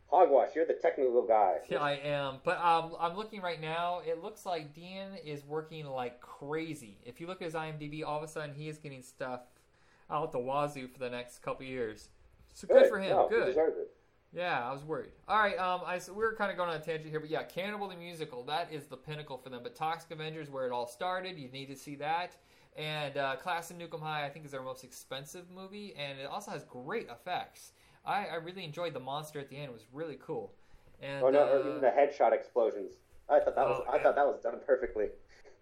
Hogwash, you're the technical guy. Yeah, I am. But um, I'm looking right now. It looks like Dean is working like crazy. If you look at his IMDb, all of a sudden he is getting stuff out the wazoo for the next couple years. So good, for him. No, good. Yeah, I was worried. All right, um, I so we were kind of going on a tangent here, but yeah, Cannibal the musical that is the pinnacle for them. But Toxic Avengers, where it all started, you need to see that. And uh, Class of Nuke 'Em High, I think, is their most expensive movie, and it also has great effects. I, I really enjoyed the monster at the end; it was really cool. And Oh no, uh, or even the headshot explosions. I thought that was. Oh, I yeah. thought that was done perfectly.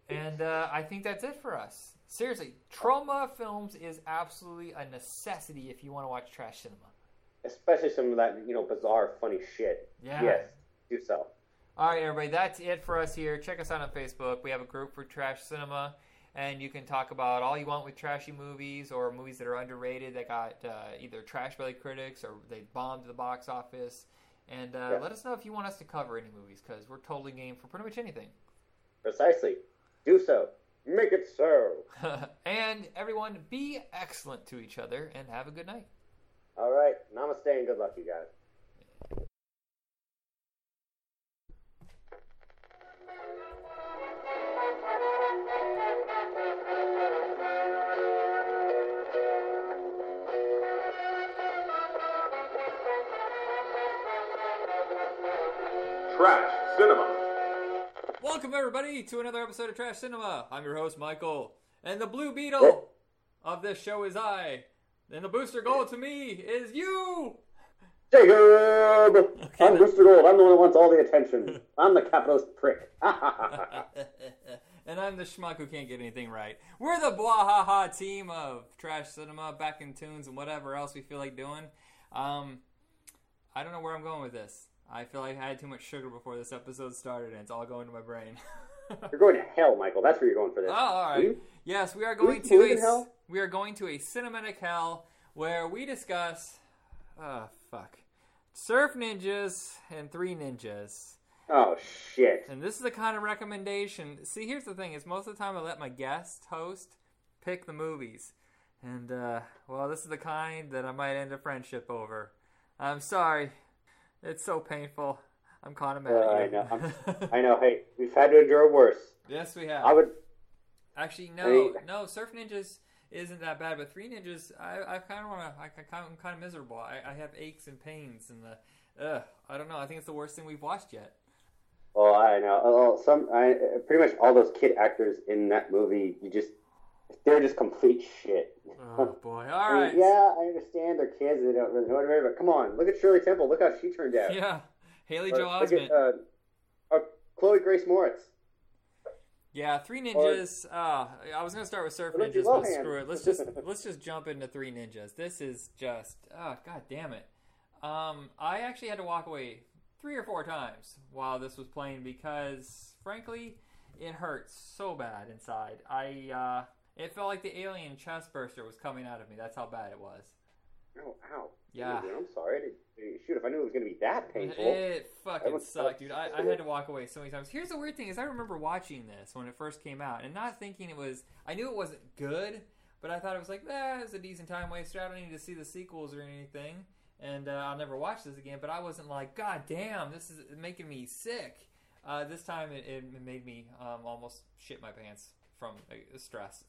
and uh, I think that's it for us. Seriously, Troma Films is absolutely a necessity if you want to watch trash cinema. Especially some of that, you know, bizarre, funny shit. Yeah. Yes, do so. All right, everybody, that's it for us here. Check us out on Facebook. We have a group for Trash Cinema, and you can talk about all you want with trashy movies or movies that are underrated that got uh, either trash by the critics or they bombed the box office. And uh, Yeah. let us know if you want us to cover any movies because we're totally game for pretty much anything. Precisely. Do so. Make it so. and everyone, be excellent to each other and have a good night. All right. Namaste and good luck, you guys. Trash Cinema. Welcome, everybody, to another episode of Trash Cinema. I'm your host, Michael. And the Blue Beetle of this show is I. And the Booster Gold to me is you! Jacob! I'm now- Mr. Gold. I'm the one who wants all the attention. I'm the capitalist prick. and I'm the schmuck who can't get anything right. We're the Bwahaha team of Trash Cinema, Back in Tunes, and whatever else we feel like doing. Um, I don't know where I'm going with this. I feel like I had too much sugar before this episode started, and it's all going to my brain. you're going to hell, Michael. That's where you're going for this. Oh, all right. You? Yes, we are going to a hell? we are going to a cinematic hell where we discuss. Oh fuck, surf ninjas and three ninjas. Oh, shit. And this is the kind of recommendation. See, here's the thing: is most of the time I let my guest host pick the movies, and uh, well, this is the kind that I might end a friendship over. I'm sorry, it's so painful. I'm kind of mad Uh, I at you. know. I'm- I know. Hey, we've had to endure worse. yes, we have. I would. Actually, I no, mean- no. Surf Ninjas isn't that bad, but Three Ninjas, I, I kind of want to. I, kind of, I'm kind of miserable. I, I have aches and pains, and the, ugh, I don't know. I think it's the worst thing we've watched yet. Oh, I know. Oh, some. I pretty much all those kid actors in that movie. You just. They're just complete shit. Oh boy! All I mean. Yeah, I understand they're kids. They don't really know what but come on, look at Shirley Temple. Look how she turned out. Yeah. Haley Or Joel Osment. uh, uh, Chloe Grace Moretz. yeah, Three Ninjas. uh, I was gonna start with Surf Ninjas, but screw it. Let's just let's just jump into Three Ninjas. This is just oh god damn it. Um, I actually had to walk away three or four times while this was playing because, frankly, it hurts so bad inside. I uh, it felt like the alien chest burster was coming out of me. That's how bad it was. Oh, ow. Yeah. I'm sorry. I didn't, shoot, if I knew it was going to be that painful. It fucking sucked, dude. I, I had to walk away so many times. Here's the weird thing: is I remember watching this when it first came out, and not thinking it was. I knew it wasn't good, but I thought it was like, eh, it's a decent time waster. I don't need to see the sequels or anything, and uh, I'll never watch this again. But I wasn't like, God damn, this is making me sick. Uh, this time it, it made me um, almost shit my pants from stress.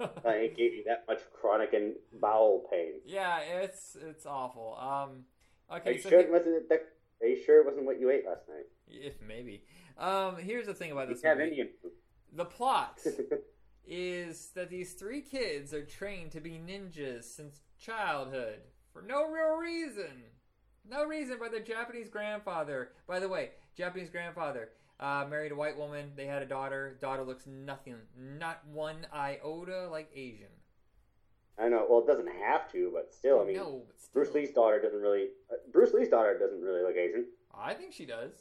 Uh, it gave you that much chronic and bowel pain. yeah, it's it's awful. Um, okay, Are you so sure here- it wasn't that? Are you sure it wasn't what you ate last night? if maybe. Um, here's the thing about You this have movie. Indian food. The plot is that these three kids are trained to be ninjas since childhood for no real reason. No reason by their Japanese grandfather. By the way, Japanese grandfather uh, married a white woman. They had a daughter. Daughter looks nothing, not one iota like Asian. I know. Well, it doesn't have to, but still, I mean, no, still. Bruce Lee's daughter doesn't really. Uh, Bruce Lee's daughter doesn't really look Asian. I think she does.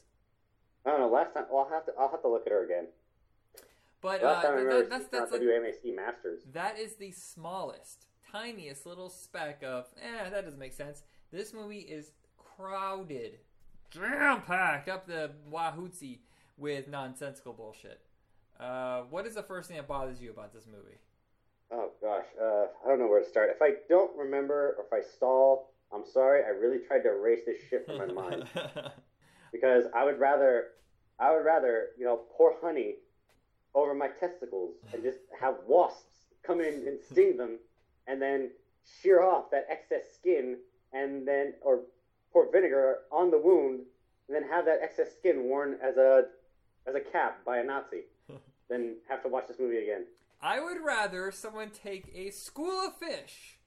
I don't know. Last time, well, I'll have to. I'll have to look at her again. But Last uh, time I remember, th- that's that's like WMAC Masters. That is the smallest, tiniest little speck of, eh, that doesn't make sense. This movie is crowded, jam packed up the wahootsy with nonsensical bullshit. Uh, what is the first thing that bothers you about this movie? Oh gosh, uh, I don't know where to start. If I don't remember or if I stall, I'm sorry. I really tried to erase this shit from my mind because I would rather, I would rather, you know, pour honey over my testicles and just have wasps come in and sting them, and then shear off that excess skin, and then or pour vinegar on the wound, and then have that excess skin worn as a as a cap by a Nazi, than have to watch this movie again. I would rather someone take a school of fish,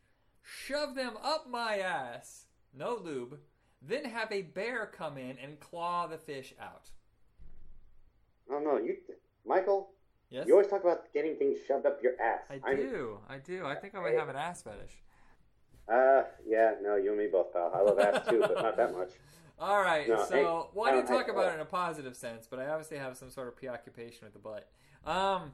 shove them up my ass, no lube, then have a bear come in and claw the fish out. I don't. You, Michael, Yes? you always talk about getting things shoved up your ass. I I'm- do. I do. I think I would have an ass fetish. Uh, yeah, no, you and me both, pal. I love ass too, but not that much. All right. No, so, hey, well, I didn't talk about it in a positive sense, but I obviously have some sort of preoccupation with the butt. Um,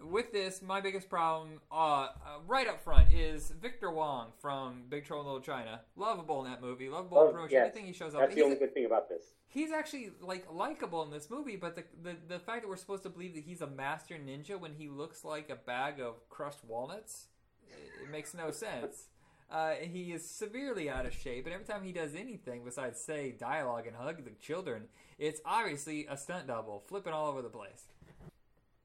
with this, my biggest problem, uh, uh, right up front, is Victor Wong from Big Trouble in Little China. Lovable in that movie. Lovable Oh, much yes. anything he shows up. That's the only good thing about this. he's actually like likable in this movie, but the, the the fact that we're supposed to believe that he's a master ninja when he looks like a bag of crushed walnuts, it, it makes no sense. Uh, he is severely out of shape, and every time he does anything besides say dialogue and hug the children, it's obviously a stunt double, flipping all over the place.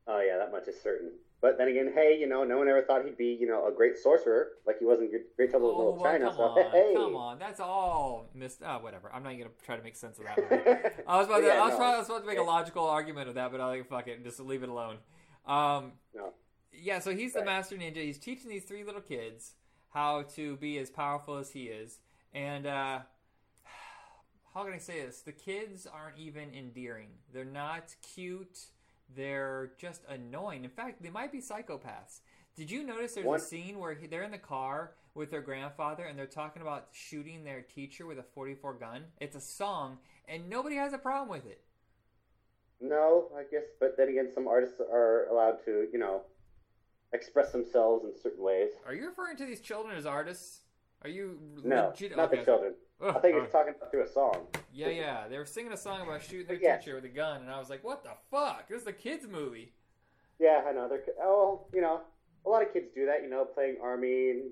Oh yeah, that much is certain. But then again, hey, you know, no one ever thought he'd be, you know, a great sorcerer like he was in Great Trouble in Oh, Little well, China. come So on, hey, come on, that's all missed. Oh, whatever. I'm not even gonna try to make sense of that. I was about to, Yeah, I was, no. trying, I was about to make a logical argument of that, but I like fuck it, just leave it alone. Um, No. yeah, so he's the Right. master ninja. He's teaching these three little kids how to be as powerful as he is, and uh, how can I say this? The kids aren't even endearing. They're not cute. They're just annoying. In fact, they might be psychopaths. Did you notice there's One- a scene where they're in the car with their grandfather and they're talking about shooting their teacher with a 44 gun? It's a song, and nobody has a problem with it. No, I guess. But then again, some artists are allowed to, you know, express themselves in certain ways. Are you referring to these children as artists? Are you No, legit? not okay. the children. Ugh, I think he's talking through a song. Yeah, yeah. They were singing a song about shooting their Yes. teacher with a gun, and I was like, "What the fuck? This is a kids' movie." Yeah, I know. They're oh, you know, a lot of kids do that. You know, playing army and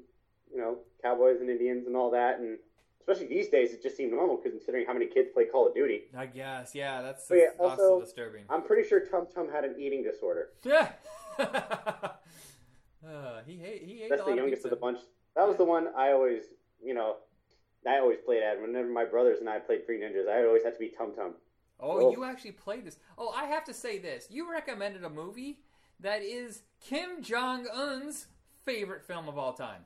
you know, cowboys and Indians and all that, and especially these days, it just seemed normal because considering how many kids play Call of Duty. I guess, yeah. That's, But yeah, also, also- disturbing. I'm pretty sure Tum Tum had an eating disorder. Yeah. uh, he ate. He ate That's the youngest of of the bunch. That was the one I always, you know, I always played at. Whenever my brothers and I played Three Ninjas, I always had to be Tum Tum. Oh, Well- you actually played this. Oh, I have to say this. You recommended a movie that is Kim Jong Un's favorite film of all time.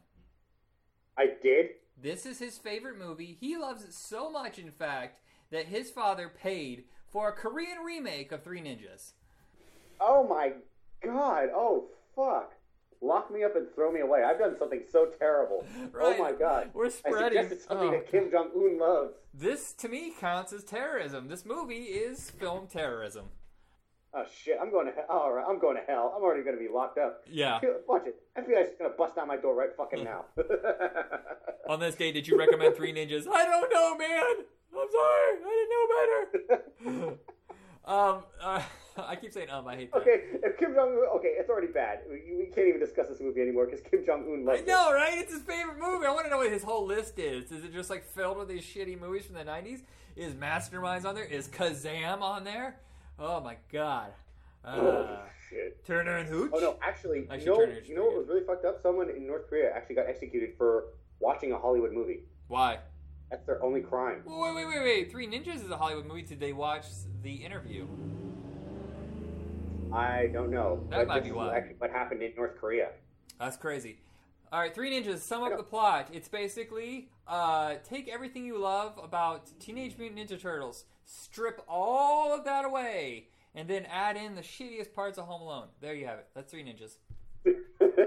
I did. This is his favorite movie. He loves it so much, in fact, that his father paid for a Korean remake of Three Ninjas. Oh my god. Oh fuck. Lock me up and throw me away. I've done something so terrible. Right. Oh my god. We're spreading. something oh. that Kim Jong Un loves. This, to me, counts as terrorism. This movie is film terrorism. oh shit, I'm going to hell. All right, I'm going to hell. I'm already going to be locked up. Yeah. Watch it. FBI's going to bust down my door right fucking now. On this day, did you recommend Three Ninjas? I don't know, man. I'm sorry. I didn't know better. um, uh, I keep saying um. I hate that. okay, if Kim Jong Un, okay, it's already bad. We, we can't even discuss this movie anymore because Kim Jong Un I loves it. know, right? It's his favorite movie. I want to know what his whole list is. Is it just like filled with these shitty movies from the '90s? Is Masterminds on there? Is Kazam on there? Oh my god. Uh, Oh, shit. Turner and Hooch. Oh no, actually, Actually, you know, you know what was really fucked up? Someone in North Korea actually got executed for watching a Hollywood movie. Why? That's their only crime. Wait, wait, wait, wait. Three Ninjas is a Hollywood movie. Did they watch The Interview? I don't know. That but might be why. Actually, what happened in North Korea? That's crazy. All right, Three Ninjas. Sum up the plot. It's basically uh, take everything you love about Teenage Mutant Ninja Turtles, strip all of that away, and then add in the shittiest parts of Home Alone. There you have it. That's Three Ninjas.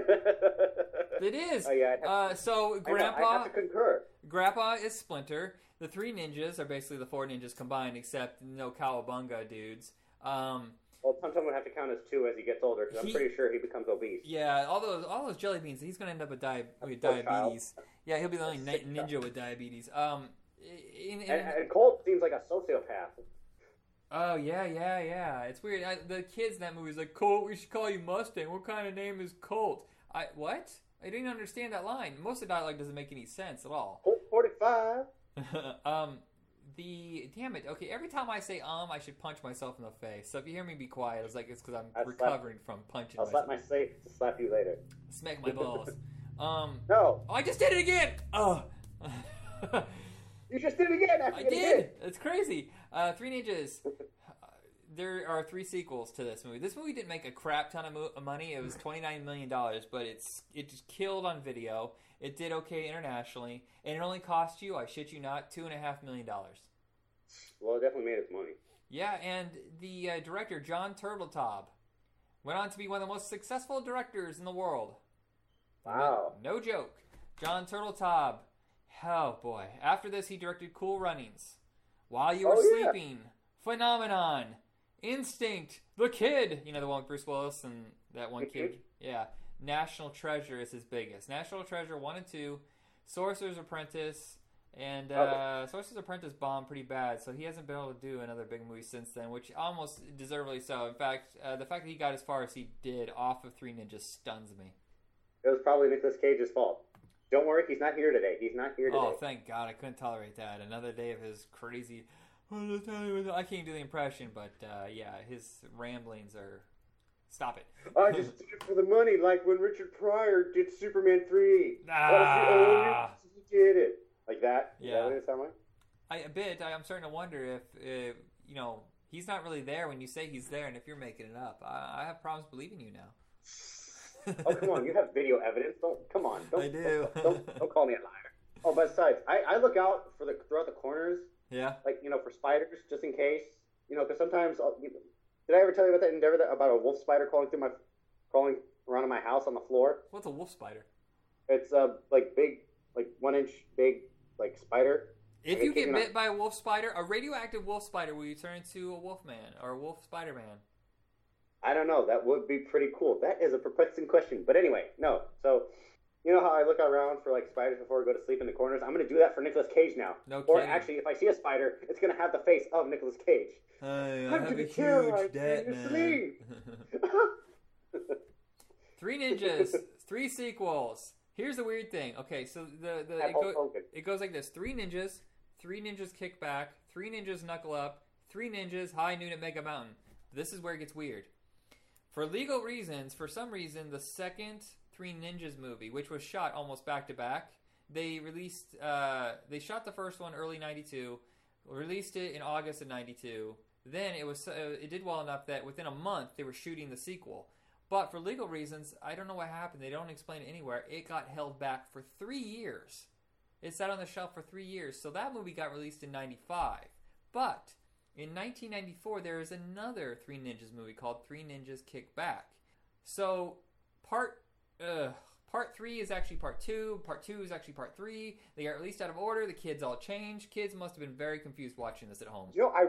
It is. Oh, yeah, uh, so Grandpa, have to concur. Grandpa is Splinter. The three ninjas are basically the four ninjas combined, except no cowabunga dudes. Um, Well, Tum Tum would have to count as two as he gets older because I'm He- pretty sure he becomes obese. yeah, all those all those jelly beans. He's gonna end up with, di- with Poor diabetes. Yeah, he'll be the only ni- ninja with diabetes. Um, in, in, And, and Colt seems like a sociopath. oh yeah, yeah, yeah. It's weird. I, the kids in that movie is like Colt. We should call you Mustang. What kind of name is Colt? I what? I didn't understand that line. Most of the dialogue doesn't make any sense at all. Colt 45. um, the damn it. Okay, every time I say um, I should punch myself in the face. So if you hear me be quiet, it's like it's because I'm I'll slap- recovering from punching I'll slap myself. my safe to slap you later. Smack my balls. um, No, oh, I just did it again. Oh, you just did it again. After I getting did. hit. It's crazy. Uh, Three Ninjas. Uh, There are three sequels to this movie. This movie didn't make a crap ton of mo- money. It was twenty nine million dollars, but it's it just killed on video. It did okay internationally, and it only cost you, I shit you not, two and a half million dollars. Well, it definitely made its money. Yeah, and the uh, director John Turteltaub went on to be one of the most successful directors in the world. Wow. No, no joke. John Turteltaub. Oh boy. After this, he directed Cool Runnings, While You Were Oh, yeah. Sleeping, Phenomenon, Instinct, The Kid. You know the one with Bruce Willis and that one kid. Yeah. National Treasure is his biggest. National Treasure one and two, Sorcerer's Apprentice. And uh, Sorcerer's Apprentice bombed pretty bad, so he hasn't been able to do another big movie since then, which almost deservedly so. In fact, uh, the fact that he got as far as he did off of Three Ninjas stuns me. It was probably Nicolas Cage's fault. Don't worry, he's not here today. He's not here today. Oh, thank God! I couldn't tolerate that. Another day of his crazy. I can't do the impression, but uh, yeah, his ramblings are. Stop it. I just did it for the money, like when Richard Pryor did Superman 3. Ah. He did it. Like that? Is Yeah. that what it sound like? I a bit. I, I'm starting to wonder if, uh, you know, he's not really there when you say he's there, and if you're making it up, I, I have problems believing you now. Oh, come on. You have video evidence. Don't, come on. Don't, I do. Don't, don't, don't call me a liar. Oh, besides, I, I look out for the throughout the corners, yeah. like, you know, for spiders, just in case. You know, because sometimes, I'll, you did I ever tell you about that endeavor that, about a wolf spider crawling through my, crawling around in my house on the floor? What's a wolf spider? It's a, like, big, like, one inch big, like, spider. If you get bit by a wolf spider, a radioactive wolf spider, will you turn into a wolf man or a wolf spider man? I don't know. That would be pretty cool. That is a perplexing question. But anyway, no. So, you know how I look around for like spiders before I go to sleep in the corners? I'm going to do that for Nicolas Cage now. No Or kidding. actually, if I see a spider, it's going to have the face of Nicolas Cage. I, I'm gonna terrorize you in your. Three ninjas, three sequels. Here's the weird thing. Okay, so the the it, go- it goes like this: three ninjas, three ninjas kick back, three ninjas knuckle up, three ninjas high noon at Mega Mountain. This is where it gets weird. For legal reasons, for some reason, the second Three Ninjas movie, which was shot almost back to back, they released. Uh, they shot the first one early '92, released it in August of '92. Then it was uh, it did well enough that within a month they were shooting the sequel. But for legal reasons, I don't know what happened. They don't explain it anywhere. It got held back for three years. It sat on the shelf for three years. So that movie got released in '95. But in 1994, there is another Three Ninjas movie called Three Ninjas Kick Back. So part uh, part three is actually part two. Part two is actually part three. They got released out of order. The kids all changed. Kids must have been very confused watching this at home. You know, I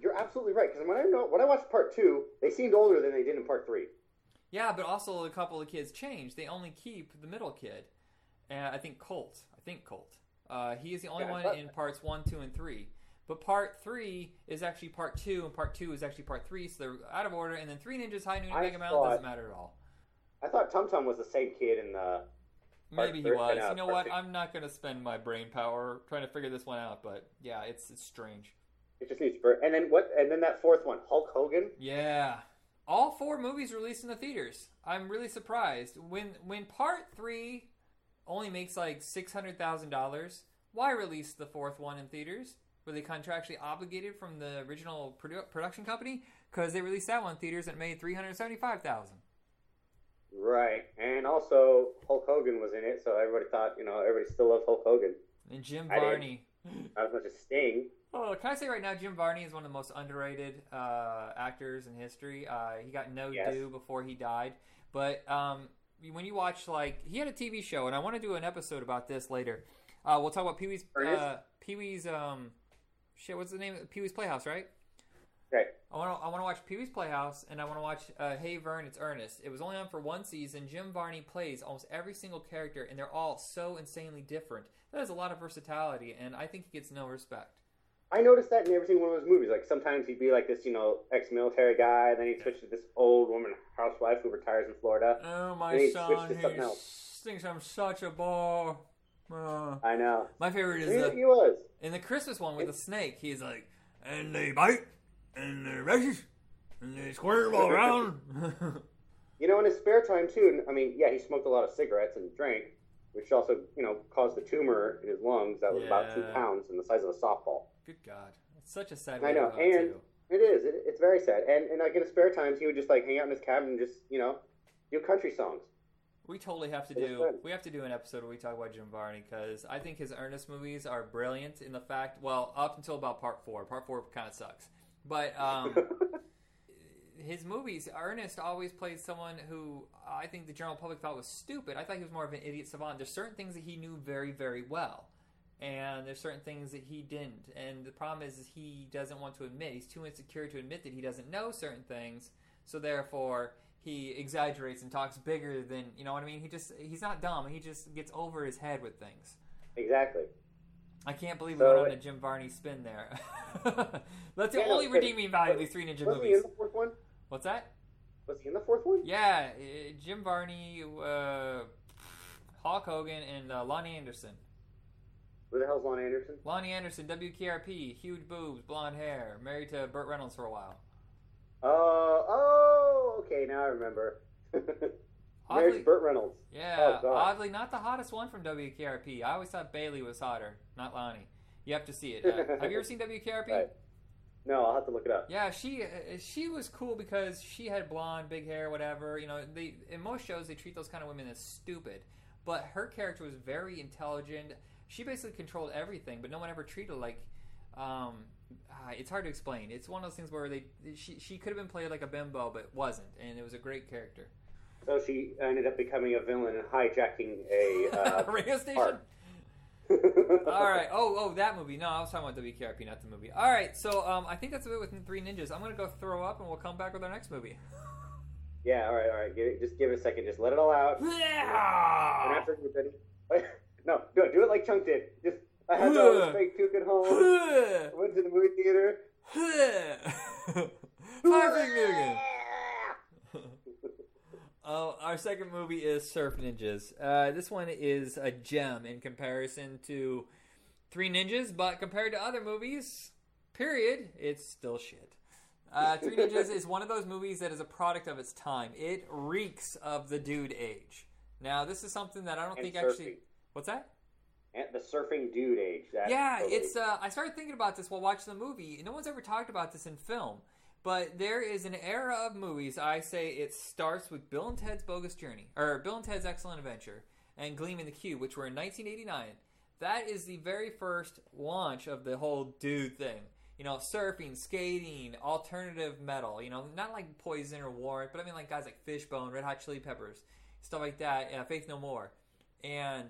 you're absolutely right because when I know when I watched part two, they seemed older than they did in part three. Yeah, but also a couple of kids changed. They only keep the middle kid, and I think Colt. I think Colt. Uh, he is the only Yeah, one in parts one, two, and three. But part three is actually part two, and part two is actually part three, so they're out of order. And then Three Ninjas High Noon and Mega Mountain doesn't matter at all. I thought Tum Tum was the same kid in the. Maybe he was. uh, You know what? I'm not going to spend my brain power trying to figure this one out. But yeah, it's it's strange. It just needs for and then what? And then that fourth one, Hulk Hogan. Yeah. All four movies released in the theaters. I'm really surprised. When when part three only makes like six hundred thousand dollars, why release the fourth one in theaters? Were they contractually obligated from the original produ- production company? Because they released that one in theaters and it made three hundred seventy-five thousand. Right, and also Hulk Hogan was in it, so everybody thought you know everybody still loves Hulk Hogan. And Jim I did. Varney. Not as much as Sting. Oh, can I say right now, Jim Varney is one of the most underrated uh, actors in history. Uh, he got no Yes. due before he died, but um, when you watch like he had a TV show, and I want to do an episode about this later. Uh, we'll talk about Pee Wee's uh, Pee Wee's um, shit. What's the name? Pee Wee's Playhouse, right? Right. I want to I want to watch Pee Wee's Playhouse, and I want to watch uh, Hey Vern, It's Ernest. It was only on for one season. Jim Varney plays almost every single character, and they're all so insanely different. That is a lot of versatility, and I think he gets no respect. I noticed that in every single one of those movies. Like sometimes he'd be like this, you know, ex-military guy, and then he'd switch to this old woman housewife who retires in Florida. Oh, my he son, switched to something he else. thinks I'm such a bore. Uh, I know. my favorite He, is the, he was. in the Christmas one with the snake. He's like, and they bite, and they races, and they squirm all around. You know, in his spare time too. I mean, yeah, he smoked a lot of cigarettes and drank, which also, you know, caused the tumor in his lungs that was about two pounds and the size of a softball. Good God, it's such a sad I know, and- too. It is. It, it's very sad. And, and like in his spare times, he would just like hang out in his cabin and just, you know, do country songs. We totally have to It do. We have to do an episode where we talk about Jim Varney because I think his Ernest movies are brilliant in the fact. Well, up until about part four. Part four kind of sucks, but um, his movies, Ernest always played someone who I think the general public thought was stupid. I thought he was more of an idiot savant. There's certain things that he knew very, very well, and there's certain things that he didn't. And the problem is, is he doesn't want to admit. He's too insecure to admit that he doesn't know certain things. So therefore, he exaggerates and talks bigger than you know what I mean. He just he's not dumb. He just gets over his head with things. exactly. I can't believe So we went on a Jim Varney spin there. That's the Yeah, only redeeming value of these three ninja Was he in movies. the fourth one? What's that? Was he in the fourth one? Yeah, uh, Jim Varney, uh, Hulk Hogan, and uh, Loni Anderson. Who the hell's Loni Anderson? Loni Anderson, WKRP, huge boobs, blonde hair, married to Burt Reynolds for a while. Oh, oh, okay, now I remember. Married Oddly, to Burt Reynolds. yeah, Oh, oddly not the hottest one from WKRP. I always thought Bailey was hotter, not Loni. You have to see it. Uh, have you ever seen WKRP? Right. No, I'll have to look it up. Yeah, she uh, she was cool because she had blonde, big hair, whatever. You know, they in most shows they treat those kind of women as stupid, but her character was very intelligent. She basically controlled everything, but no one ever treated her like. Um, ah, it's hard to explain. It's one of those things where they she she could have been played like a bimbo, but wasn't, and it was a great character. So she ended up becoming a villain and hijacking a. Uh, Radio station. All right. Oh, oh, that movie. No, I was talking about WKRP, not the movie. All right. So, um, I think that's it with Three Ninjas. I'm gonna go throw up, and we'll come back with our next movie. Yeah, all right, all right. Give it, just give it a second. Just let it all out. Yeah. And after you're ready. no, do it. Do it like Chunk did. Just, I had this fake took at home. Went to the movie theater. Five Nugent. Oh, our second movie is Surf Ninjas. Uh, this one is a gem in comparison to Three Ninjas, but compared to other movies, period, it's still shit. Uh, Three Ninjas is one of those movies that is a product of its time. It reeks of the dude age. Now, this is something that I don't And think surfing. actually. What's that? And the surfing dude age. Yeah, totally- it's. Uh, I started thinking about this while watching the movie. No one's ever talked about this in film, but there is an era of movies. I say it starts with Bill and Ted's Bogus Journey, or Bill and Ted's Excellent Adventure, and Gleam in the Cube, which were in 1989. That is the very first launch of the whole dude thing. You know, surfing, skating, alternative metal. You know, not like Poison or Warrant, but I mean like guys like Fishbone, Red Hot Chili Peppers. stuff like that. Uh, Faith No More, and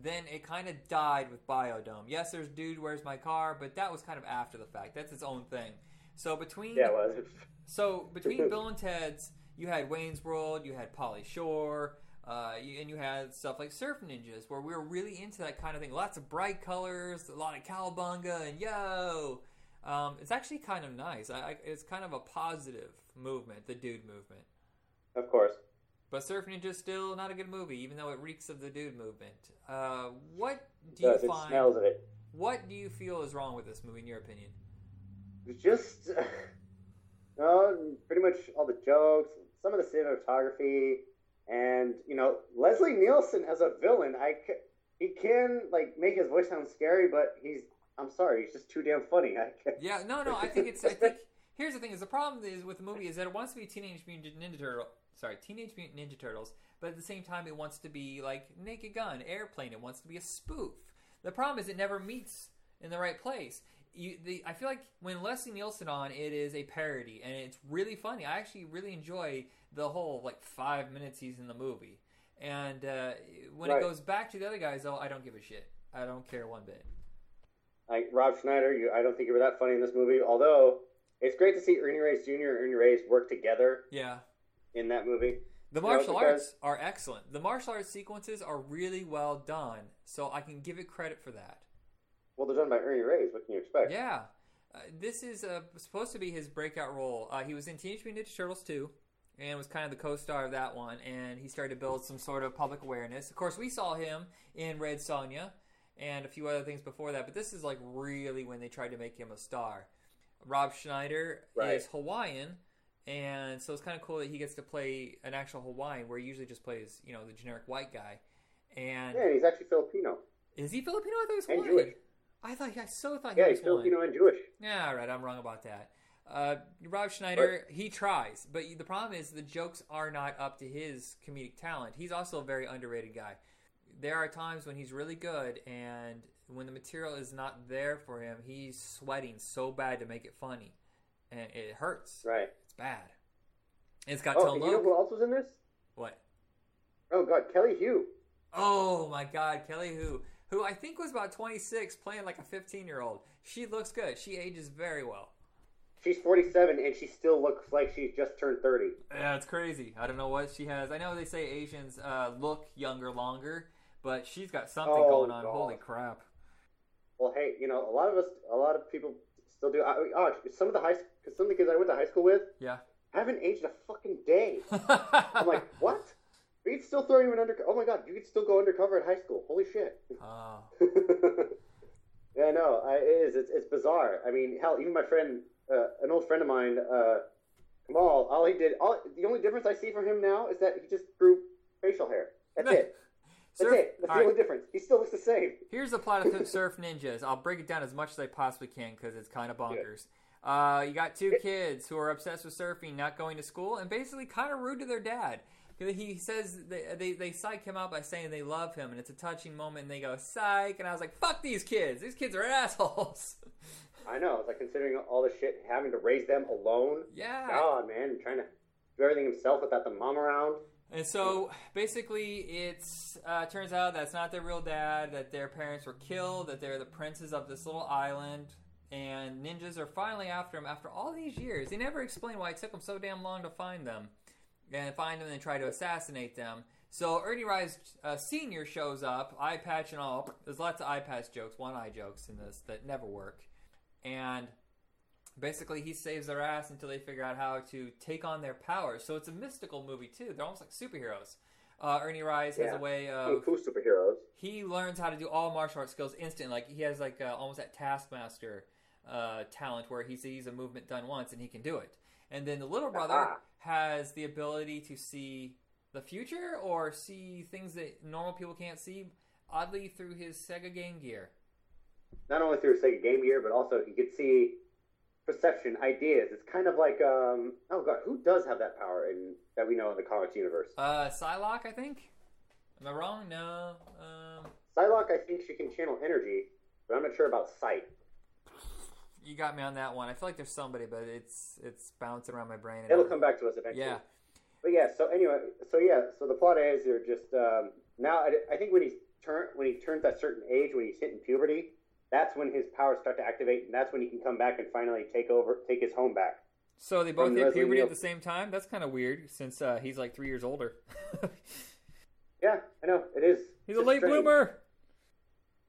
then it kind of died with Biodome. Yes, there's Dude, Where's My Car, but that was kind of after the fact. That's its own thing. So between Yeah, was. so between Bill and Ted's, you had Wayne's World, you had Pauly Shore, uh, you, and you had stuff like Surf Ninjas, where we were really into that kind of thing. Lots of bright colors, a lot of cowabunga, and yo. Um, it's actually kind of nice. I, I, it's kind of a positive movement, the dude movement. Of course. But Surf Ninja still not a good movie, even though it reeks of the dude movement. Uh, what do you It find? smells of it. What do you feel is wrong with this movie, in your opinion? Just, no, uh, pretty much all the jokes, some of the cinematography, and you know Leslie Nielsen as a villain. I he can like make his voice sound scary, but he's I'm sorry, he's just too damn funny. Yeah, no, no. I think it's. I think here's the thing: is the problem is with the movie is that it wants to be Teenage Mutant Ninja Turtle. Sorry, Teenage Mutant Ninja Turtles, but at the same time, it wants to be like Naked Gun, Airplane. It wants to be a spoof. The problem is it never meets in the right place. You, the, I feel like when Leslie Nielsen on, it is a parody, and it's really funny. I actually really enjoy the whole like five minutes he's in the movie, and uh, when it goes back to the other guys, though, I don't give a shit. I don't care one bit. like Rob Schneider. You, I don't think you were that funny in this movie. Although it's great to see Ernie Reyes Jr. and Ernie Reyes work together Yeah. in that movie. The You know, martial arts are excellent. The martial arts sequences are really well done, so I can give it credit for that. Well, they're done by Ernie Reyes. What can you expect? Yeah, uh, this is uh, supposed to be his breakout role. Uh, he was in Teenage Mutant Ninja Turtles 2 and was kind of the co-star of that one, and he started to build some sort of public awareness. Of course, we saw him in Red Sonja and a few other things before that, but this is like really when they tried to make him a star. Rob Schneider Right. is Hawaiian, and so it's kind of cool that he gets to play an actual Hawaiian, where he usually just plays, you know, the generic white guy. And Yeah, he's actually Filipino is he Filipino? I thought he was and Jewish. I thought I so thought Yeah, he he's was Hawaiian. Filipino and Jewish. Yeah, all right, I'm wrong about that. Uh, Rob Schneider, he tries, but the problem is the jokes are not up to his comedic talent. He's also a very underrated guy. There are times when he's really good, and when the material is not there for him, he's sweating so bad to make it funny, and it hurts. Right. It's bad. It's got Oh, Tone and you know who else was in this? What? Oh God, Kelly Hu. Oh my God, Kelly Hu, who I think was about 26, playing like a 15 year old. She looks good. She ages very well. She's 47 and she still looks like she's just turned 30. Yeah, it's crazy. I don't know what she has. I know they say Asians uh, look younger longer, but she's got something Oh, going on. God. Holy crap! Well, hey, you know, a lot of us, a lot of people still do. I, oh, some of the high, some of the kids I went to high school with Yeah. haven't aged a fucking day. I'm like, what? We could still throw you in under. Oh my God, you could still go undercover at high school. Holy shit. oh, yeah, no, I, it is. It's, it's bizarre. I mean, hell, even my friend, uh, an old friend of mine, uh, Kamal, all he did, all the only difference I see from him now is that he just grew facial hair. That's it. That's it. That's the right. only difference. He still looks the same. Here's the plot of Surf Ninjas. I'll break it down as much as I possibly can because it's kind of bonkers. Uh, you got two kids who are obsessed with surfing, not going to school, and basically kind of rude to their dad. He says they, they, they psych him out by saying they love him, and it's a touching moment, and they go, psych. And I was like, fuck these kids. These kids are assholes. I know. It's like considering all the shit, having to raise them alone. yeah. God, man, and trying to do everything himself without the mom around. And so basically, it's uh, turns out that's not their real dad. That their parents were killed. That they're the princes of this little island, and ninjas are finally after him after all these years. They never explain why it took them so damn long to find them, and find them and try to assassinate them. So Ernie Reyes uh, Senior shows up, eye patch and all. There's lots of eye patch jokes, one eye jokes in this that never work, and basically he saves their ass until they figure out how to take on their powers. So it's a mystical movie too. They're almost like superheroes. Uh, Ernie Reyes has a way of Fu superheroes. he learns how to do all martial arts skills instantly. Like he has like uh, almost that Taskmaster uh, talent where he sees a movement done once and he can do it. And then the little brother Aha. Has the ability to see the future or see things that normal people can't see. Oddly, through his Sega Game Gear. Not only through Sega Game Gear, but also he could see perception, ideas. It's kind of like, um, oh god, who does have that power in that we know in the comics universe? Uh, Psylocke, I think. Am I wrong? No. Um, Psylocke, I think she can channel energy, but I'm not sure about sight. You got me on that one. I feel like there's somebody, but it's it's bouncing around my brain. and It'll come back to us eventually. Yeah. but yeah. So anyway, so yeah. So the plot is you're just um, now. I, I think when he's turn when he turns that certain age when he's hitting puberty, that's when his powers start to activate, and that's when he can come back and finally take over, take his home back. So they both hit Leslie puberty at the same time. That's kind of weird since uh, he's like three years older. Yeah, I know it is. he's a late strange. bloomer.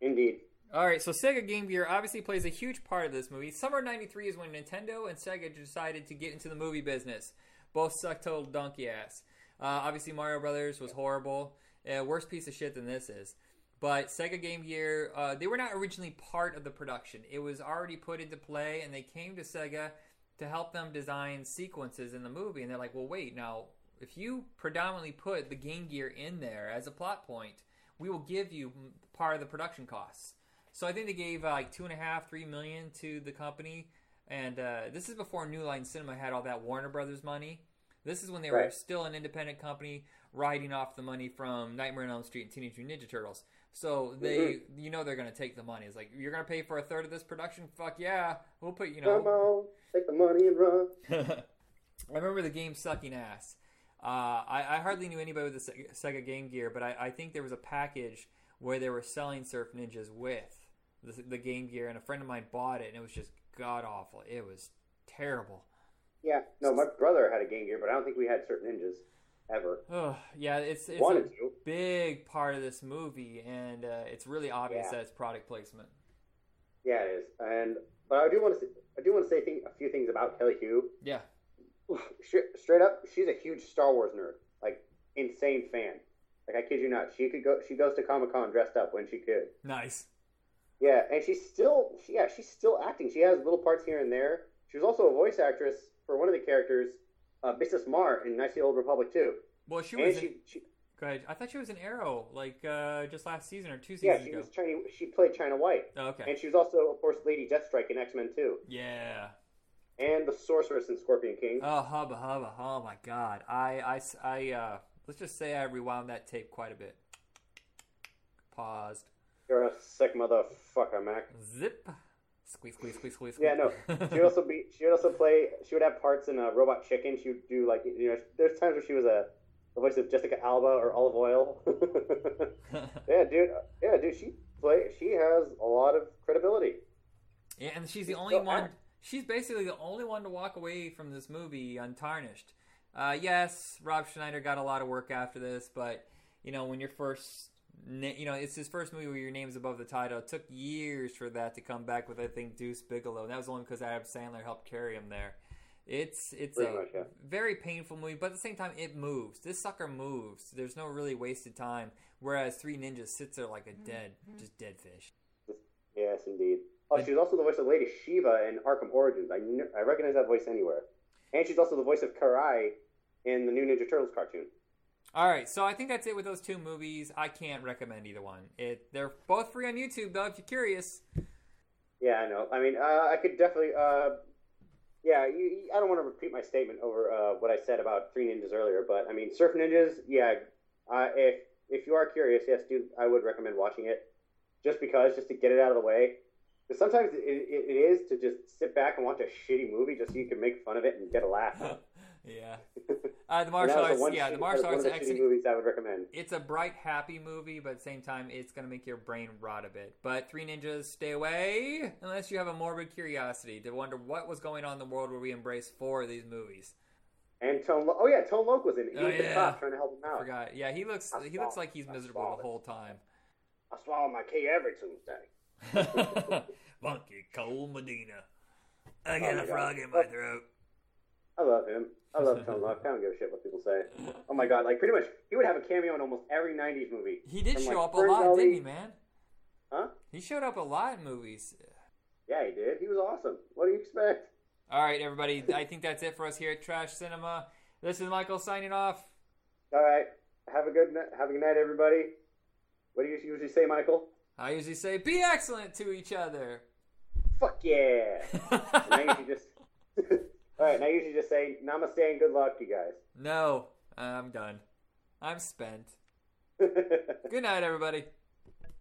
Indeed. All right, so Sega Game Gear obviously plays a huge part of this movie. Summer '93 is when Nintendo and Sega decided to get into the movie business. Both suck total donkey ass. Uh, obviously, Mario Brothers was horrible. Uh, worse piece of shit than this is. But Sega Game Gear, uh, they were not originally part of the production. It was already put into play, and they came to Sega to help them design sequences in the movie. And they're like, well, wait, now, if you predominantly put the Game Gear in there as a plot point, we will give you part of the production costs. So I think they gave uh, like two and a half, three million to the company, and uh, this is before New Line Cinema had all that Warner Brothers money. This is when they were still an independent company, riding off the money from Nightmare on Elm Street and Teenage Mutant Ninja Turtles. So they, you know, they're gonna take the money. It's like you're gonna pay for a third of this production. Fuck yeah, we'll put you know. Come on, take the money and run. I remember the game sucking ass. Uh, I, I hardly knew anybody with the Sega, Sega Game Gear, but I, I think there was a package where they were selling Surf Ninjas with the, the Game Gear, and a friend of mine bought it, and it was just god awful. It was terrible. Yeah, no, my brother had a Game Gear, but I don't think we had Surf Ninjas ever. Oh, yeah, it's it's Wanted a to. big part of this movie, and uh, it's really obvious Yeah. that it's product placement. Yeah, it is. And but I do want to say, I do want to say thing, a few things about Kelly Hu. Yeah, straight up, she's a huge Star Wars nerd, like insane fan. Like I kid you not, she could go. She goes to Comic Con dressed up when she could. nice. Yeah, and she's still, she, yeah, she's still acting. She has little parts here and there. She was also a voice actress for one of the characters, uh, Visas Marr in Nice Old Republic too. Well, she was. she, in, she, go ahead. I thought she was an Arrow, like uh, just last season or two seasons ago. yeah, she ago. was China. She played China White, Oh, okay. and she was also, of course, Lady Deathstrike in X Men Two, Yeah. and the Sorceress in Scorpion King. Oh, hubba hubba! Oh my God! I I I uh, let's just say I rewound that tape quite a bit. Paused. You're a sick motherfucker, Mac. Zip. Squeeze, squeeze, squeeze, squeeze. Yeah, no. She would also be. She would also play. She would have parts in uh, Robot Chicken. She would do like you know. There's times where she was a the voice of Jessica Alba or Olive Oyl. yeah, dude. Yeah, dude. She play. She has a lot of credibility. yeah, and she's the She's only one. act- She's basically the only one to walk away from this movie untarnished. Uh, yes, Rob Schneider got a lot of work after this, but you know when you're first, na- you know it's his first movie where your name's above the title. It took years for that to come back with I think Deuce Bigalow. And that was only because Adam Sandler helped carry him there. It's it's Pretty a much, yeah. very painful movie, but at the same time it moves. This sucker moves. There's no really wasted time. Whereas Three Ninjas sits there like a dead, just dead fish. Yes, indeed. Oh, she's also the voice of Lady Shiva in Arkham Origins. I kn- I recognize that voice anywhere. And she's also the voice of Karai in the new Ninja Turtles cartoon. All right, so I think that's it with those two movies. I can't recommend either one. It they're both free on YouTube though, if you're curious. Yeah, I know. I mean, uh, I could definitely. Uh, yeah, you, I don't want to repeat my statement over uh, what I said about Three Ninjas earlier, but I mean, Surf Ninjas. Yeah, uh, if if you are curious, yes, dude, I would recommend watching it, just because, just to get it out of the way. Because sometimes it, it, it is to just sit back and watch a shitty movie just so you can make fun of it and get a laugh. yeah. Uh, the martial arts, yeah, shitty- the martial one arts of the excellent. movies I would recommend. It's a bright, happy movie, but at the same time, it's gonna make your brain rot a bit. But Three Ninjas, stay away unless you have a morbid curiosity to wonder what was going on in the world where we embraced four of these movies. And Tone. Lo- oh yeah, Tone Loc was in it. He Oh, was the yeah. cop trying to help him I out. forgot. Yeah, he looks I he looks like he's miserable the whole time. I swallow my key every Tuesday. Funky Cold Medina. I Oh got my a frog God. in my throat. I love him. I love Tone Loc. I don't give a shit what people say. Oh my god, like pretty much, he would have a cameo in almost every '90s movie. He did From, show like, up a lot, Gully- didn't he, man? Huh? He showed up a lot in movies. Yeah, he did. He was awesome. What do you expect? All right, everybody. I think that's it for us here at Trash Cinema. This is Michael signing off. All right. Have a good night. Have a good night, everybody. What do you usually say, Michael? I usually say, be excellent to each other. Fuck yeah. and I usually just. All right. And I usually just say namaste and good luck, you guys. no, I'm done. I'm spent. Good night, everybody.